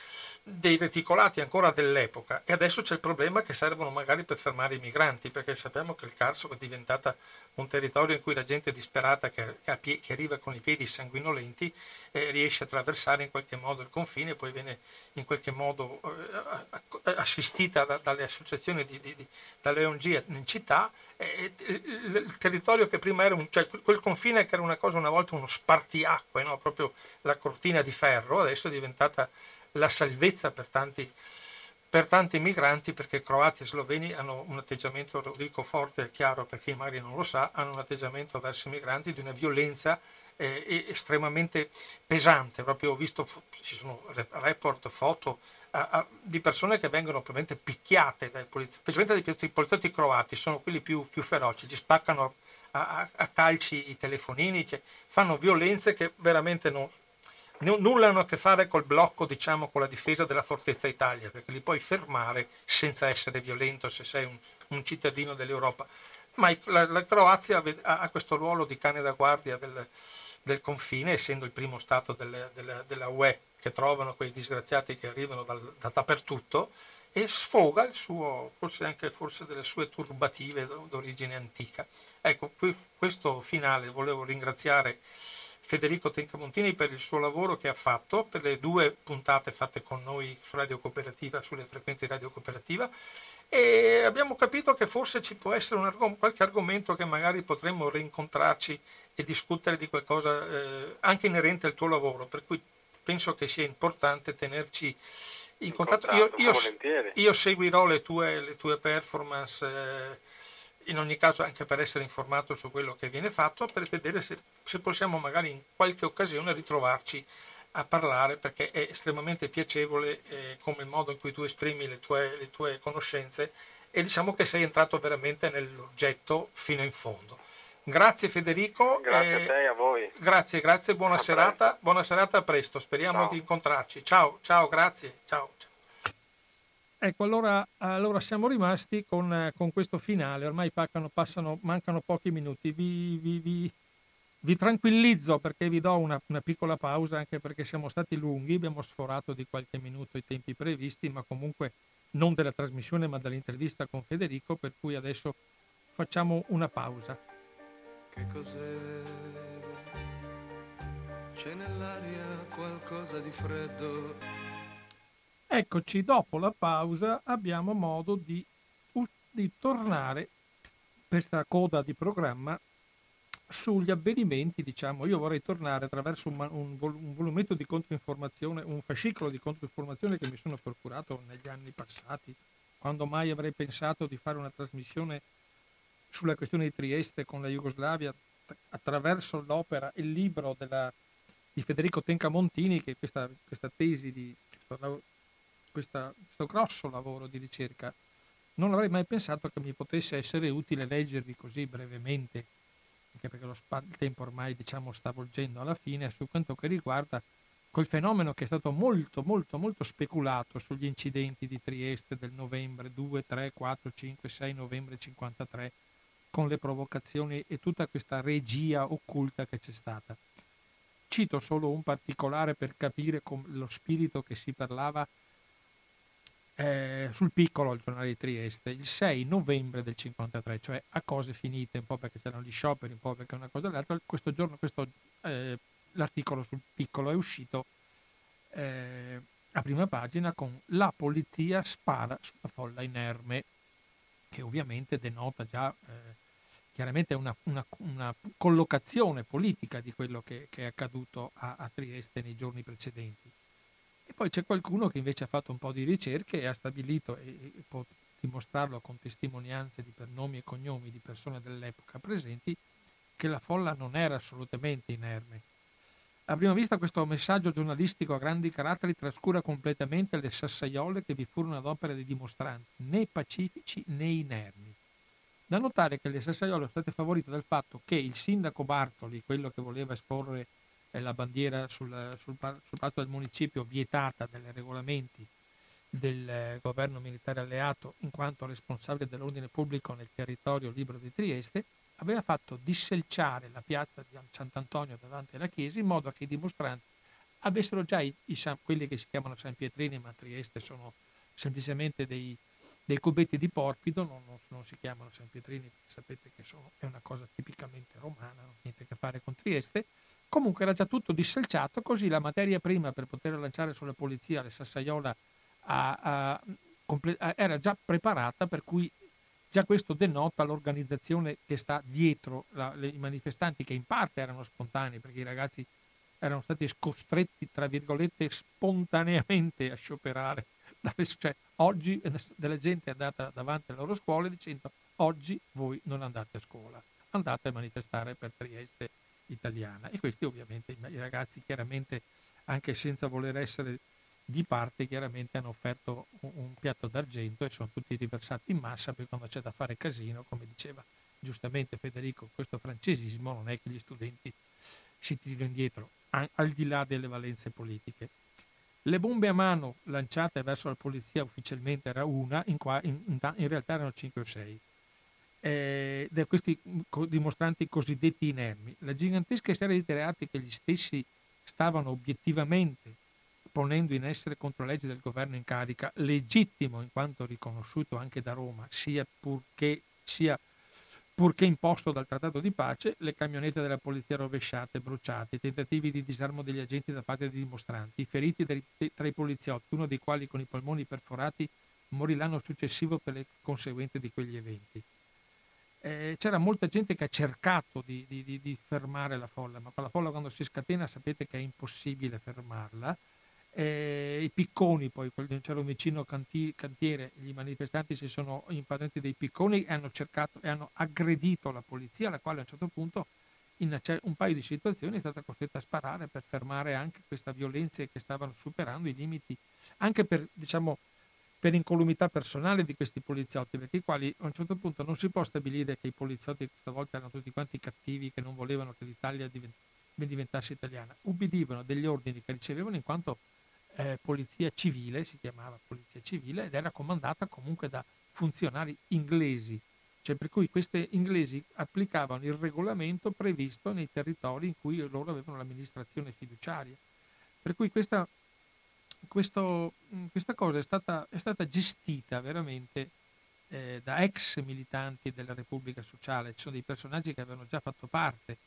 A: dei reticolati ancora dell'epoca e adesso c'è il problema che servono magari per fermare i migranti perché sappiamo che il Carso è diventata un territorio in cui la gente disperata che, che arriva con i piedi sanguinolenti eh, riesce a attraversare in qualche modo il confine e poi viene in qualche modo eh, assistita da, dalle associazioni di, di, di, dalle ONG in città eh, il, il, territorio che prima era un, cioè quel confine che era una cosa una volta uno spartiacque no? proprio la cortina di ferro adesso è diventata la salvezza per tanti, per tanti migranti perché croati e sloveni hanno un atteggiamento, lo dico forte e chiaro per chi magari non lo sa, hanno un atteggiamento verso i migranti di una violenza eh, estremamente pesante. Proprio ho visto, ci sono report, foto a, a, di persone che vengono probabilmente picchiate dai poliziotti, specialmente dai poliziotti croati, sono quelli più, più feroci, gli spaccano a, a, calci i telefonini, cioè, fanno violenze che veramente non, nulla hanno a che fare col blocco, diciamo, con la difesa della Fortezza Italia, perché li puoi fermare senza essere violento se sei un, un cittadino dell'Europa. Ma la, la Croazia ha, ha, questo ruolo di cane da guardia del, del confine, essendo il primo Stato delle, delle, della UE che trovano quei disgraziati che arrivano dal, da dappertutto e sfoga il suo, forse anche forse delle sue turbative d'origine antica. Ecco, questo finale volevo ringraziare Federico Tencamontini per il suo lavoro che ha fatto, per le due puntate fatte con noi su Radio Cooperativa, sulle frequenze Radio Cooperativa e abbiamo capito che forse ci può essere un, qualche argomento che magari potremmo rincontrarci e discutere di qualcosa eh, anche inerente al tuo lavoro, per cui penso che sia importante tenerci in contatto. Io, io, io seguirò le tue, le tue performance. Eh, in ogni caso anche per essere informato su quello che viene fatto, per vedere se, se possiamo magari in qualche occasione ritrovarci a parlare perché è estremamente piacevole eh, come il modo in cui tu esprimi le tue, le tue, conoscenze e diciamo che sei entrato veramente nell'oggetto fino in fondo. Grazie Federico.
B: Grazie eh, a te e a voi.
A: Grazie, grazie, buona a serata, presto. buona serata a presto, speriamo ciao. di incontrarci. Ciao, ciao, grazie, ciao. Ecco, allora, allora siamo rimasti con, con, questo finale, ormai passano, passano, mancano pochi minuti. Vi, vi, vi, vi tranquillizzo perché vi do una, una, piccola pausa, anche perché siamo stati lunghi, abbiamo sforato di qualche minuto i tempi previsti, ma comunque non della trasmissione ma dell'intervista con Federico, per cui adesso facciamo una pausa. Che cos'è?
C: C'è nell'aria qualcosa di freddo.
A: Eccoci, dopo la pausa abbiamo modo di, di tornare questa coda di programma sugli avvenimenti, diciamo, io vorrei tornare attraverso un, un, un, volumetto di controinformazione, un fascicolo di controinformazione che mi sono procurato negli anni passati, quando mai avrei pensato di fare una trasmissione sulla questione di Trieste con la Jugoslavia attraverso l'opera, il libro della, di Federico Tenca Montini, che questa, questa tesi, di, questo, questa, questo grosso lavoro di ricerca, non avrei mai pensato che mi potesse essere utile leggervi così brevemente anche perché lo spa- il tempo ormai diciamo, sta volgendo alla fine, su quanto che riguarda quel fenomeno che è stato molto molto molto speculato sugli incidenti di Trieste del novembre 2, 3, 4, 5, 6 novembre 53 con le provocazioni e tutta questa regia occulta che c'è stata. Cito solo un particolare per capire lo spirito che si parlava eh, sul piccolo al giornale di Trieste il 6 novembre del 53, cioè a cose finite, un po' perché c'erano gli scioperi, un po' perché una cosa o l'altra. Questo giorno questo, eh, l'articolo sul piccolo è uscito eh, a prima pagina con la polizia spara sulla folla inerme, che ovviamente denota già eh, chiaramente una, una, una, collocazione politica di quello che, che è accaduto a, a Trieste nei giorni precedenti. E poi c'è qualcuno che invece ha fatto un po' di ricerche e ha stabilito, e, può dimostrarlo con testimonianze di per nomi e cognomi di persone dell'epoca presenti, che la folla non era assolutamente inerme. A prima vista questo messaggio giornalistico a grandi caratteri trascura completamente le sassaiole che vi furono ad opera dei dimostranti, né pacifici né inermi. Da notare che le sassaiole sono state favorite dal fatto che il sindaco Bartoli, quello che voleva esporre la bandiera sul, sul, sul palazzo del municipio vietata dai regolamenti del eh, governo militare alleato in quanto responsabile dell'ordine pubblico nel territorio libero di Trieste, aveva fatto disselciare la piazza di Sant'Antonio davanti alla chiesa in modo che i dimostranti avessero già i, i, quelli che si chiamano San Pietrini, ma a Trieste sono semplicemente dei, dei cubetti di porpido, non, non, non, si chiamano San Pietrini perché sapete che sono, è una cosa tipicamente romana, non ha niente a che fare con Trieste, Comunque era già tutto disselciato, così la materia prima per poter lanciare sulla polizia le sassaiola a, a, a, era già preparata, per cui già questo denota l'organizzazione che sta dietro la, le, i manifestanti, che in parte erano spontanei, perché i ragazzi erano stati costretti, tra virgolette, spontaneamente a scioperare. Cioè, oggi della gente è andata davanti alle loro scuole dicendo oggi voi non andate a scuola, andate a manifestare per Trieste italiana. E questi ovviamente i ragazzi chiaramente anche senza voler essere di parte chiaramente hanno offerto un, un piatto d'argento e sono tutti riversati in massa poi quando c'è da fare casino come diceva giustamente Federico questo francesismo non è che gli studenti si tirino indietro an- al di là delle valenze politiche. Le bombe a mano lanciate verso la polizia ufficialmente era una, in, qua, in, in realtà erano 5 o 6 eh, da questi dimostranti cosiddetti inermi. La gigantesca serie di reati che gli stessi stavano obiettivamente ponendo in essere contro legge del governo in carica, legittimo in quanto riconosciuto anche da Roma, sia purché, sia purché imposto dal trattato di pace, le camionette della polizia rovesciate, bruciate, i tentativi di disarmo degli agenti da parte dei dimostranti, i feriti tra i poliziotti, uno dei quali con i polmoni perforati morì l'anno successivo per le conseguenze di quegli eventi eh, c'era molta gente che ha cercato di, di, di, di, fermare la folla, ma la folla quando si scatena sapete che è impossibile fermarla. Eh, I picconi, poi c'era un vicino canti, cantiere, i manifestanti si sono impadroniti dei picconi e hanno cercato e hanno aggredito la polizia, la quale a un certo punto in un paio di situazioni è stata costretta a sparare per fermare anche questa violenza che stavano superando i limiti, anche per diciamo, per incolumità personale di questi poliziotti, perché i quali a un certo punto non si può stabilire che i poliziotti questa volta erano tutti quanti cattivi, che non volevano che l'Italia diventasse italiana, ubbidivano degli ordini che ricevevano in quanto eh, polizia civile, si chiamava polizia civile, ed era comandata comunque da funzionari inglesi, cioè per cui questi inglesi applicavano il regolamento previsto nei territori in cui loro avevano l'amministrazione fiduciaria. Per cui questa questo, mm, questa cosa è stata, è stata gestita veramente eh, da ex militanti della Repubblica Sociale, ci sono dei personaggi che avevano già fatto parte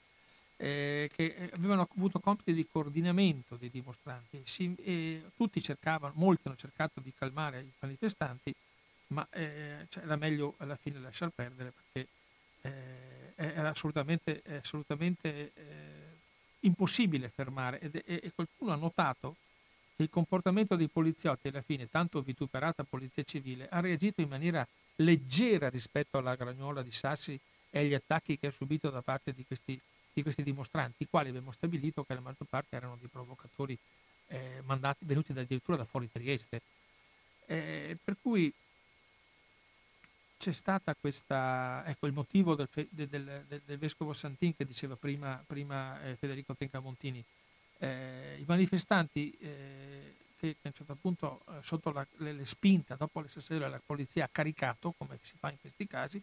A: eh, che avevano avuto compiti di coordinamento dei dimostranti. Si, eh, tutti cercavano, molti hanno cercato di calmare i manifestanti, ma eh, cioè era meglio alla fine lasciar perdere perché eh, era assolutamente, assolutamente eh, impossibile fermare e, e, e qualcuno ha notato il comportamento dei poliziotti alla fine, tanto vituperata polizia civile, ha reagito in maniera leggera rispetto alla gragnola di Sassi e agli attacchi che ha subito da parte di questi, di questi dimostranti, i quali abbiamo stabilito che la maggior parte erano dei provocatori eh, mandati, venuti addirittura da fuori Trieste. Eh, per cui c'è stata questa, ecco il motivo del, del, del, del vescovo Santin che diceva prima, prima eh, Federico Tencamontini, eh, i manifestanti eh, che a un certo punto eh, sotto la, le, le spinte dopo le sessioni la polizia ha caricato, come si fa in questi casi,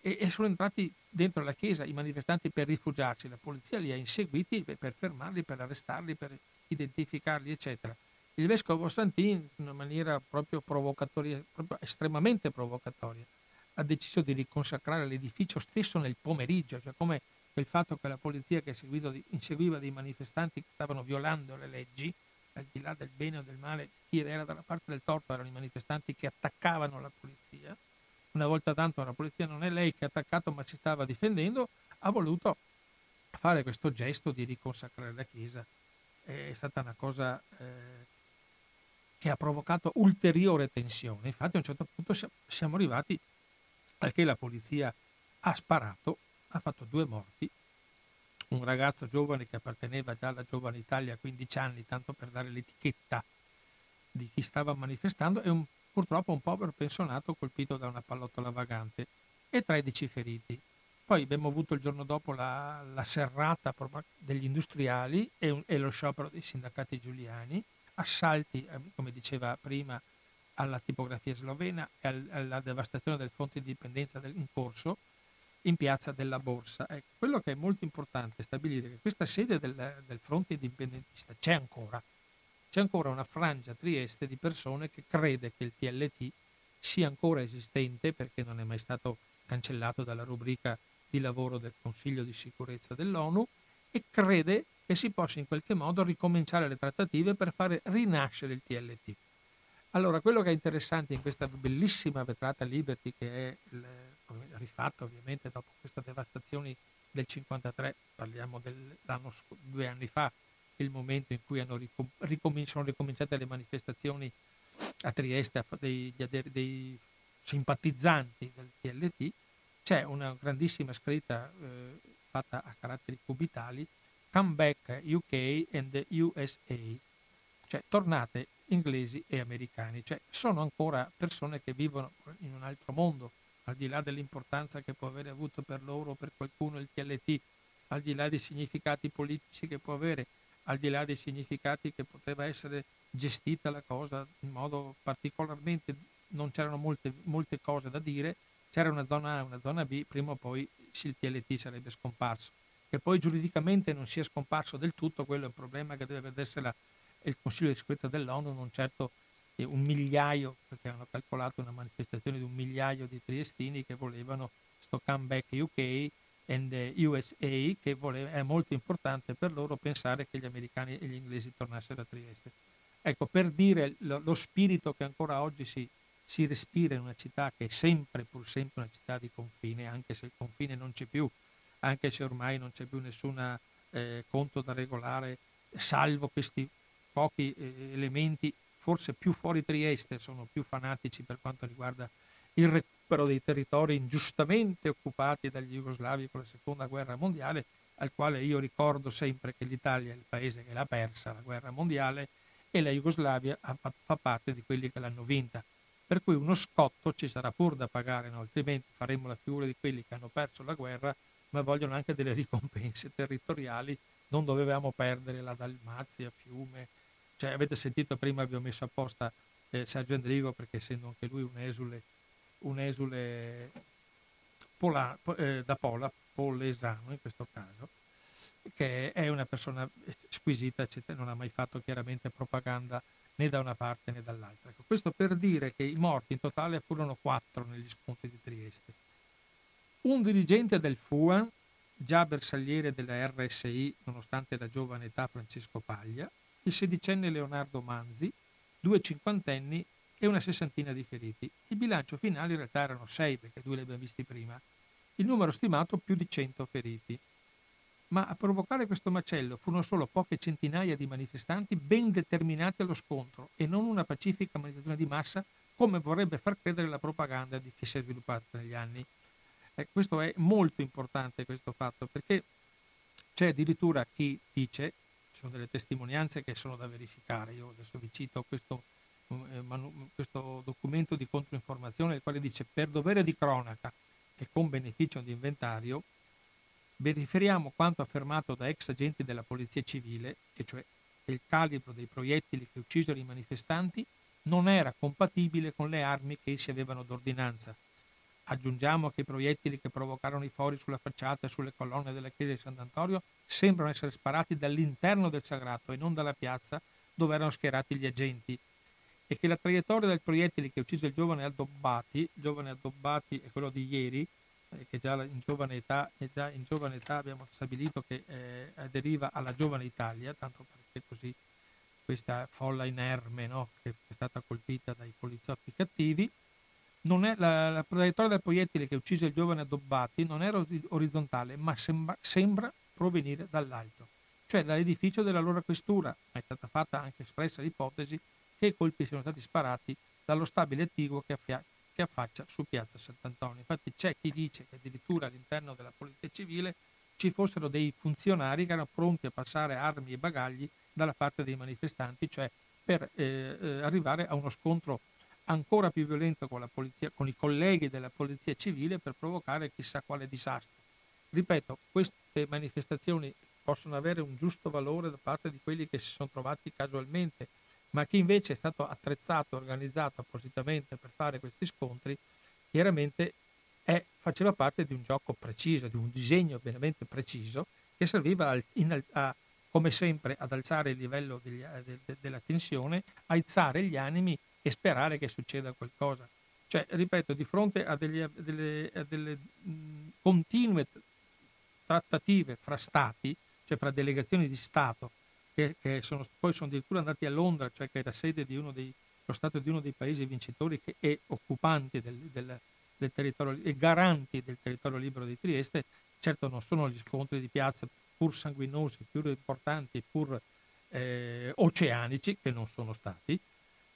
A: e, e, sono entrati dentro la chiesa i manifestanti per rifugiarsi, la polizia li ha inseguiti per fermarli, per arrestarli, per identificarli, eccetera. Il vescovo Santin, in una maniera proprio provocatoria, proprio estremamente provocatoria, ha deciso di riconsacrare l'edificio stesso nel pomeriggio, cioè come il fatto che la polizia che inseguiva dei manifestanti che stavano violando le leggi, al di là del bene o del male, chi era dalla parte del torto erano i manifestanti che attaccavano la polizia. Una volta tanto la polizia non è lei che ha attaccato ma si stava difendendo, ha voluto fare questo gesto di riconsacrare la Chiesa. È stata una cosa eh, che ha provocato ulteriore tensione. Infatti a un certo punto siamo arrivati al che la polizia ha sparato, ha fatto due morti, un ragazzo giovane che apparteneva già alla giovane Italia a 15 anni, tanto per dare l'etichetta di chi stava manifestando, e un, purtroppo un povero pensionato colpito da una pallottola vagante e 13 feriti. Poi abbiamo avuto il giorno dopo la, la serrata degli industriali e, un, e, lo sciopero dei sindacati giuliani, assalti, eh, come diceva prima, alla tipografia slovena e al, alla devastazione del fronte di indipendenza del, in corso, in piazza della Borsa. Ecco, quello che è molto importante è stabilire che questa sede del, del fronte indipendentista c'è ancora. C'è ancora una frangia a Trieste di persone che crede che il TLT sia ancora esistente perché non è mai stato cancellato dalla rubrica di lavoro del Consiglio di sicurezza dell'ONU e crede che si possa in qualche modo ricominciare le trattative per fare rinascere il TLT. Allora, quello che è interessante in questa bellissima vetrata Liberty, che è rifatta ovviamente dopo queste devastazioni del 53, parliamo dell'anno due anni fa, il momento in cui ricom- ricom- sono ricominciate le manifestazioni a Trieste dei, dei simpatizzanti del TLT, c'è una grandissima scritta eh, fatta a caratteri cubitali, Come Back UK and USA, cioè tornate inglesi e americani, cioè sono ancora persone che vivono in un altro mondo, al di là dell'importanza che può avere avuto per loro o per qualcuno il TLT, al di là dei significati politici che può avere, al di là dei significati che poteva essere gestita la cosa in modo particolarmente, non c'erano molte, molte cose da dire, c'era una zona A e una zona B, prima o poi il TLT sarebbe scomparso. Che poi giuridicamente non sia scomparso del tutto, quello è un problema che deve vedersela il Consiglio di sicurezza dell'ONU, non certo un migliaio, perché hanno calcolato una manifestazione di un migliaio di triestini che volevano sto comeback UK and USA, che voleva, è molto importante per loro pensare che gli americani e gli inglesi tornassero a Trieste. Ecco, per dire lo, lo spirito che ancora oggi si, si respira in una città che è sempre, pur sempre una città di confine, anche se il confine non c'è più, anche se ormai non c'è più nessun eh, conto da regolare, salvo questi pochi eh, elementi, forse più fuori Trieste, sono più fanatici per quanto riguarda il recupero dei territori ingiustamente occupati dagli jugoslavi con la seconda guerra mondiale, al quale io ricordo sempre che l'Italia è il paese che l'ha persa la guerra mondiale e la Jugoslavia fa parte di quelli che l'hanno vinta. Per cui uno scotto ci sarà pur da pagare, no? altrimenti faremo la figura di quelli che hanno perso la guerra, ma vogliono anche delle ricompense territoriali. Non dovevamo perdere la Dalmazia, Fiume, cioè, avete sentito prima, abbiamo messo apposta eh, Sergio Endrigo perché essendo anche lui un esule, un esule pola, eh, da Pola, polesano in questo caso, che è una persona squisita, eccetera, non ha mai fatto chiaramente propaganda né da una parte né dall'altra. Ecco, questo per dire che i morti in totale furono quattro negli scontri di Trieste. Un dirigente del FUAN già bersagliere della RSI nonostante la giovane età Francesco Paglia, il sedicenne Leonardo Manzi, due cinquantenni e una sessantina di feriti. Il bilancio finale in realtà erano sei, perché due li abbiamo visti prima. Il numero stimato più di 100 feriti. Ma a provocare questo macello furono solo poche centinaia di manifestanti ben determinati allo scontro e non una pacifica manifestazione di massa come vorrebbe far credere la propaganda di chi si è sviluppata negli anni. Eh, questo è molto importante questo fatto perché c'è addirittura chi dice, sono delle testimonianze che sono da verificare, io adesso vi cito questo, eh, manu, questo documento di controinformazione il quale dice per dovere di cronaca e con beneficio di inventario veriferiamo quanto affermato da ex agenti della polizia civile, e cioè che il calibro dei proiettili che uccisero i manifestanti non era compatibile con le armi che essi avevano d'ordinanza, Aggiungiamo che i proiettili che provocarono i fori sulla facciata e sulle colonne della chiesa di Sant'Antonio sembrano essere sparati dall'interno del sagrato e non dalla piazza dove erano schierati gli agenti. E che la traiettoria del proiettile che uccise il giovane Addobbati, il giovane Addobbati è quello di ieri, eh, che già in giovane età, già in giovane età abbiamo stabilito che eh, deriva alla giovane Italia, tanto perché così questa folla inerme no, che è stata colpita dai poliziotti cattivi, è, la, la traiettoria del proiettile che uccise il giovane Addobbati non era orizzontale, ma sembra, sembra provenire dall'alto, cioè dall'edificio della loro questura. È stata fatta anche espressa l'ipotesi che i colpi siano stati sparati dallo stabile attiguo che, affia- che affaccia su piazza Sant'Antonio. Infatti c'è chi dice che addirittura all'interno della polizia civile ci fossero dei funzionari che erano pronti a passare armi e bagagli dalla parte dei manifestanti, cioè per eh, eh, arrivare a uno scontro ancora più violento con, polizia, con i colleghi della polizia civile per provocare chissà quale disastro. Ripeto, queste manifestazioni possono avere un giusto valore da parte di quelli che si sono trovati casualmente, ma chi invece è stato attrezzato, organizzato appositamente per fare questi scontri, chiaramente è, faceva parte di un gioco preciso, di un disegno veramente preciso che serviva in, a, come sempre ad alzare il livello degli, de, de, della tensione, aizzare gli animi e sperare che succeda qualcosa. Cioè, ripeto, di fronte a, degli, a delle, a delle mh, continue trattative fra stati, cioè fra delegazioni di Stato, che, che sono, poi sono addirittura andati a Londra, cioè che è la sede di uno dei, lo Stato di uno dei paesi vincitori che, e occupanti del, del, del territorio e garanti del territorio libero di Trieste, certo non sono gli scontri di piazza pur sanguinosi, pur importanti, pur eh, oceanici, che non sono stati,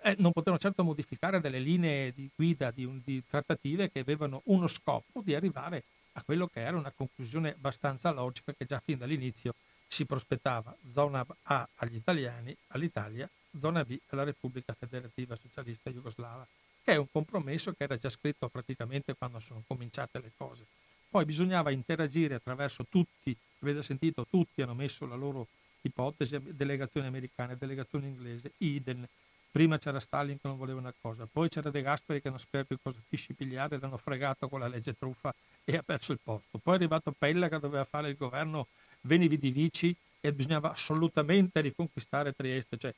A: eh, non potevano certo modificare delle linee di guida di, di trattative che avevano uno scopo di arrivare a quello che era una conclusione abbastanza logica che già fin dall'inizio si prospettava. Zona A agli italiani, all'Italia, zona B alla Repubblica Federativa Socialista Jugoslava, che è un compromesso che era già scritto praticamente quando sono cominciate le cose. Poi bisognava interagire attraverso tutti, avete sentito, tutti hanno messo la loro ipotesi, delegazioni americane, delegazioni inglesi, Iden, Prima c'era Stalin che non voleva una cosa, poi c'era De Gasperi che non sapeva più cosa fisci pigliare, l'hanno fregato con la legge truffa e ha perso il posto. Poi è arrivato Pella che doveva fare il governo Veni Vidi Vici e bisognava assolutamente riconquistare Trieste. Cioè,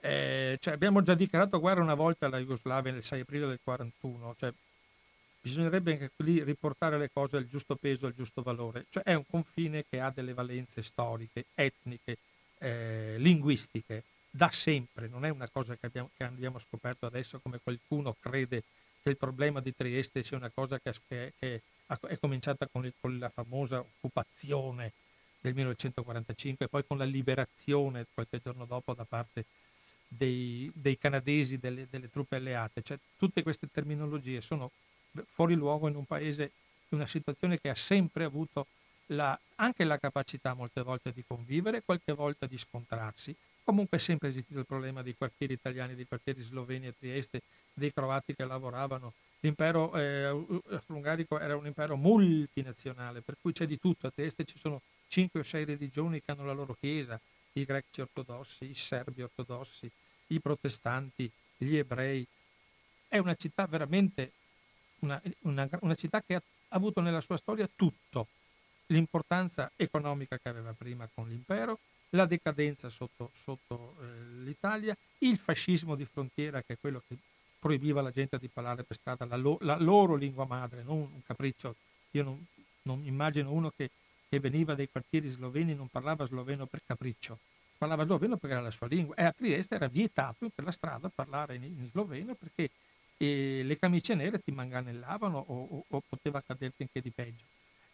A: eh, cioè abbiamo già dichiarato guerra una volta alla Jugoslavia nel 6 aprile del 1941. Cioè, bisognerebbe anche lì riportare le cose al giusto peso, al giusto valore. Cioè è un confine che ha delle valenze storiche, etniche, eh, linguistiche da sempre, non è una cosa che abbiamo, che abbiamo scoperto adesso come qualcuno crede che il problema di Trieste sia una cosa che, che, che è cominciata con, il, con, la famosa occupazione del 1945 e poi con la liberazione qualche giorno dopo da parte dei, dei canadesi, delle, delle, truppe alleate. Cioè, tutte queste terminologie sono fuori luogo in un paese, in una situazione che ha sempre avuto la, anche la capacità molte volte di convivere, qualche volta di scontrarsi Comunque è sempre esistito il problema dei quartieri italiani, dei quartieri sloveni a Trieste, dei croati che lavoravano. L'impero eh, austro-ungarico era un impero multinazionale, per cui c'è di tutto. A Trieste ci sono cinque o sei religioni che hanno la loro chiesa, i greci ortodossi, i serbi ortodossi, i protestanti, gli ebrei. È una città veramente, una, una, una città che ha avuto nella sua storia tutto. L'importanza economica che aveva prima con l'impero, la decadenza sotto, sotto eh, l'Italia, il fascismo di frontiera che è quello che proibiva alla gente di parlare per strada la, lo, la loro lingua madre, non un capriccio. Io non, non, immagino uno che che veniva dai quartieri sloveni non parlava sloveno per capriccio, parlava sloveno perché era la sua lingua e a Trieste era vietato per la strada parlare in, in sloveno perché eh, le camicie nere ti manganellavano o, o, o poteva accaderti anche di peggio.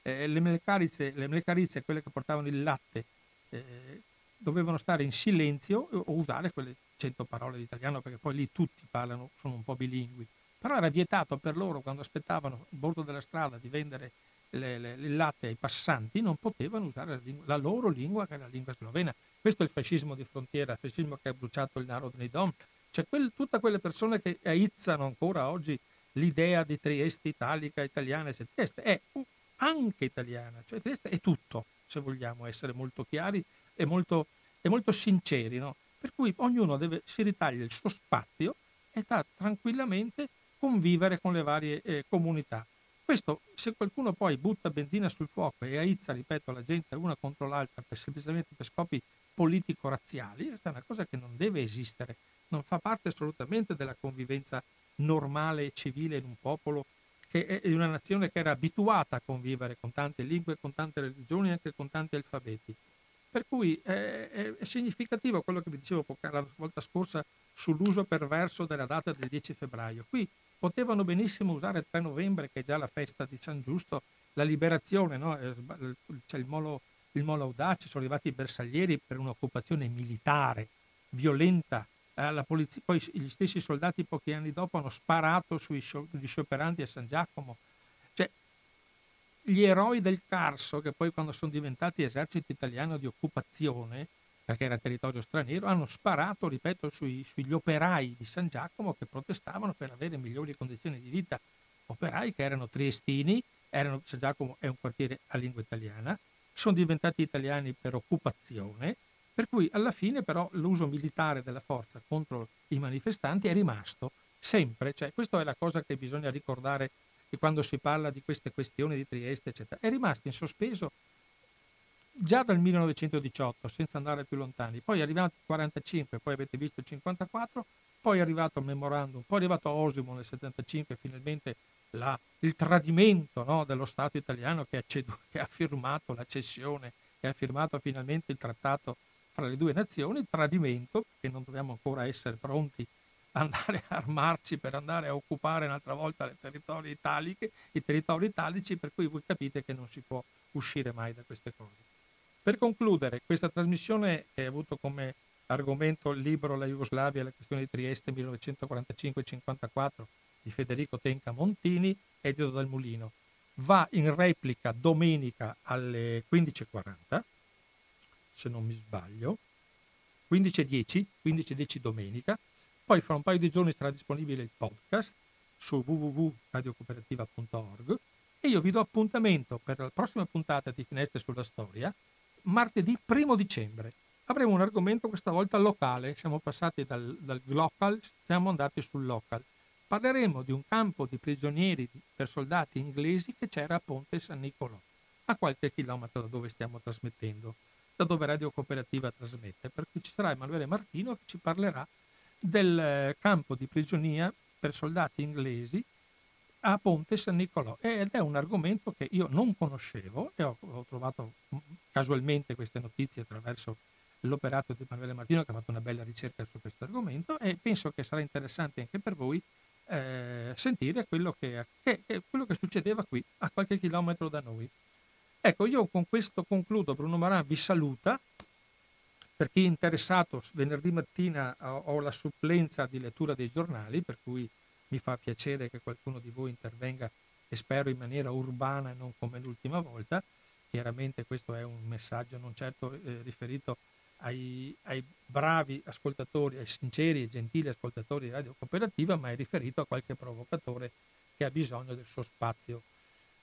A: Eh, le mlecarize, le quelle che portavano il latte, eh, dovevano stare in silenzio o usare quelle cento parole di italiano perché poi lì tutti parlano, sono un po' bilingui. Però era vietato per loro quando aspettavano a bordo della strada di vendere le, le, il latte ai passanti, non potevano usare la, lingua, la loro lingua che è la lingua slovena. Questo è il fascismo di frontiera, il fascismo che ha bruciato il Narodni Dom. Cioè quel, tutte quelle persone che aizzano ancora oggi l'idea di Trieste italica, italiana, cioè, Trieste è anche italiana, cioè Trieste è tutto, se vogliamo essere molto chiari e molto, e molto sinceri. No? Per cui ognuno deve, si ritaglia il suo spazio e sta tranquillamente convivere con le varie eh, comunità. Questo, se qualcuno poi butta benzina sul fuoco e aizza, ripeto, la gente una contro l'altra per, semplicemente per scopi politico-razziali, questa è una cosa che non deve esistere, non fa parte assolutamente della convivenza normale e civile in un popolo, che è una nazione che era abituata a convivere con tante lingue, con tante religioni e anche con tanti alfabeti. Per cui è, è, è significativo quello che vi dicevo la volta scorsa sull'uso perverso della data del 10 febbraio. Qui potevano benissimo usare il 3 novembre, che è già la festa di San Giusto, la liberazione, no? c'è il molo, il molo audace, sono arrivati i bersaglieri per un'occupazione militare, violenta. Eh, polizia, poi gli stessi soldati pochi anni dopo hanno sparato sugli scioperanti a San Giacomo. Cioè, gli eroi del Carso, che poi quando sono diventati esercito italiano di occupazione, perché era territorio straniero, hanno sparato, ripeto, sui, sugli operai di San Giacomo che protestavano per avere migliori condizioni di vita. Operai che erano triestini, erano, San Giacomo è un quartiere a lingua italiana, sono diventati italiani per occupazione, per cui alla fine però l'uso militare della forza contro i manifestanti è rimasto sempre, cioè questa è la cosa che bisogna ricordare quando si parla di queste questioni di Trieste, eccetera, è rimasto in sospeso già dal 1918, senza andare più lontani, poi è arrivato il 45, poi avete visto il 54, poi è arrivato il memorandum, poi è arrivato Osimo nel 75, finalmente la, il tradimento no, dello Stato italiano che ha, cedu, che ha firmato la cessione e ha firmato finalmente il trattato fra le due nazioni, tradimento, che non dobbiamo ancora essere pronti a andare a armarci per andare a occupare un'altra volta i territori italiche, i territori italici, per cui voi capite che non si può uscire mai da queste cose. Per concludere, questa trasmissione che ha avuto come argomento il libro La Jugoslavia e la questione di Trieste 1945-54 di Federico Tenca Montini, edito dal Mulino, va in replica domenica alle 15.40, se non mi sbaglio, 15.10, 15.10 domenica, poi fra un paio di giorni sarà disponibile il podcast su www.radiocooperativa.org e io vi do appuntamento per la prossima puntata di Finestre sulla Storia martedì 1 dicembre. Avremo un argomento questa volta locale, siamo passati dal, dal local, siamo andati sul local. Parleremo di un campo di prigionieri per soldati inglesi che c'era a Ponte San Nicolò, a qualche chilometro da dove stiamo trasmettendo, da dove Radio Cooperativa trasmette, per cui ci sarà Emanuele Martino che ci parlerà del eh, campo di prigionia per soldati inglesi a Ponte San Nicolò ed è un argomento che io non conoscevo e ho, ho trovato mm, casualmente queste notizie attraverso l'operato di Emanuele Martino che ha fatto una bella ricerca su questo argomento e penso che sarà interessante anche per voi eh, sentire quello che, che, quello che succedeva qui a qualche chilometro da noi. Ecco, io con questo concludo. Bruno Maran vi saluta. Per chi è interessato, venerdì mattina ho la supplenza di lettura dei giornali, per cui mi fa piacere che qualcuno di voi intervenga e spero in maniera urbana e non come l'ultima volta. Chiaramente questo è un messaggio non certo eh, riferito ai, ai, bravi ascoltatori, ai sinceri e gentili ascoltatori di Radio Cooperativa, ma è riferito a qualche provocatore che ha bisogno del suo spazio,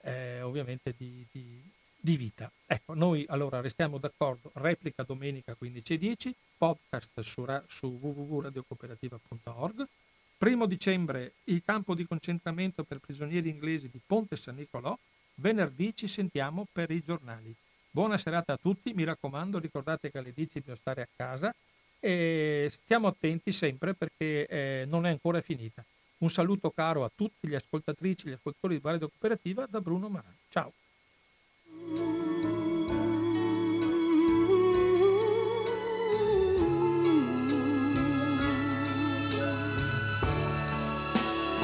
A: eh, ovviamente di, di, di, vita. Ecco, noi allora restiamo d'accordo, replica domenica 15.10, podcast su, su www.radiocooperativa.org, Primo dicembre il campo di concentramento per prigionieri inglesi di Ponte San Nicolò. Venerdì ci sentiamo per i giornali. Buona serata a tutti, mi raccomando, ricordate che alle 10 bisogna stare a casa e stiamo attenti sempre perché eh, non è ancora finita. Un saluto caro a tutti gli ascoltatrici e gli ascoltatori di Radio Cooperativa da Bruno Marani. Ciao. Oh.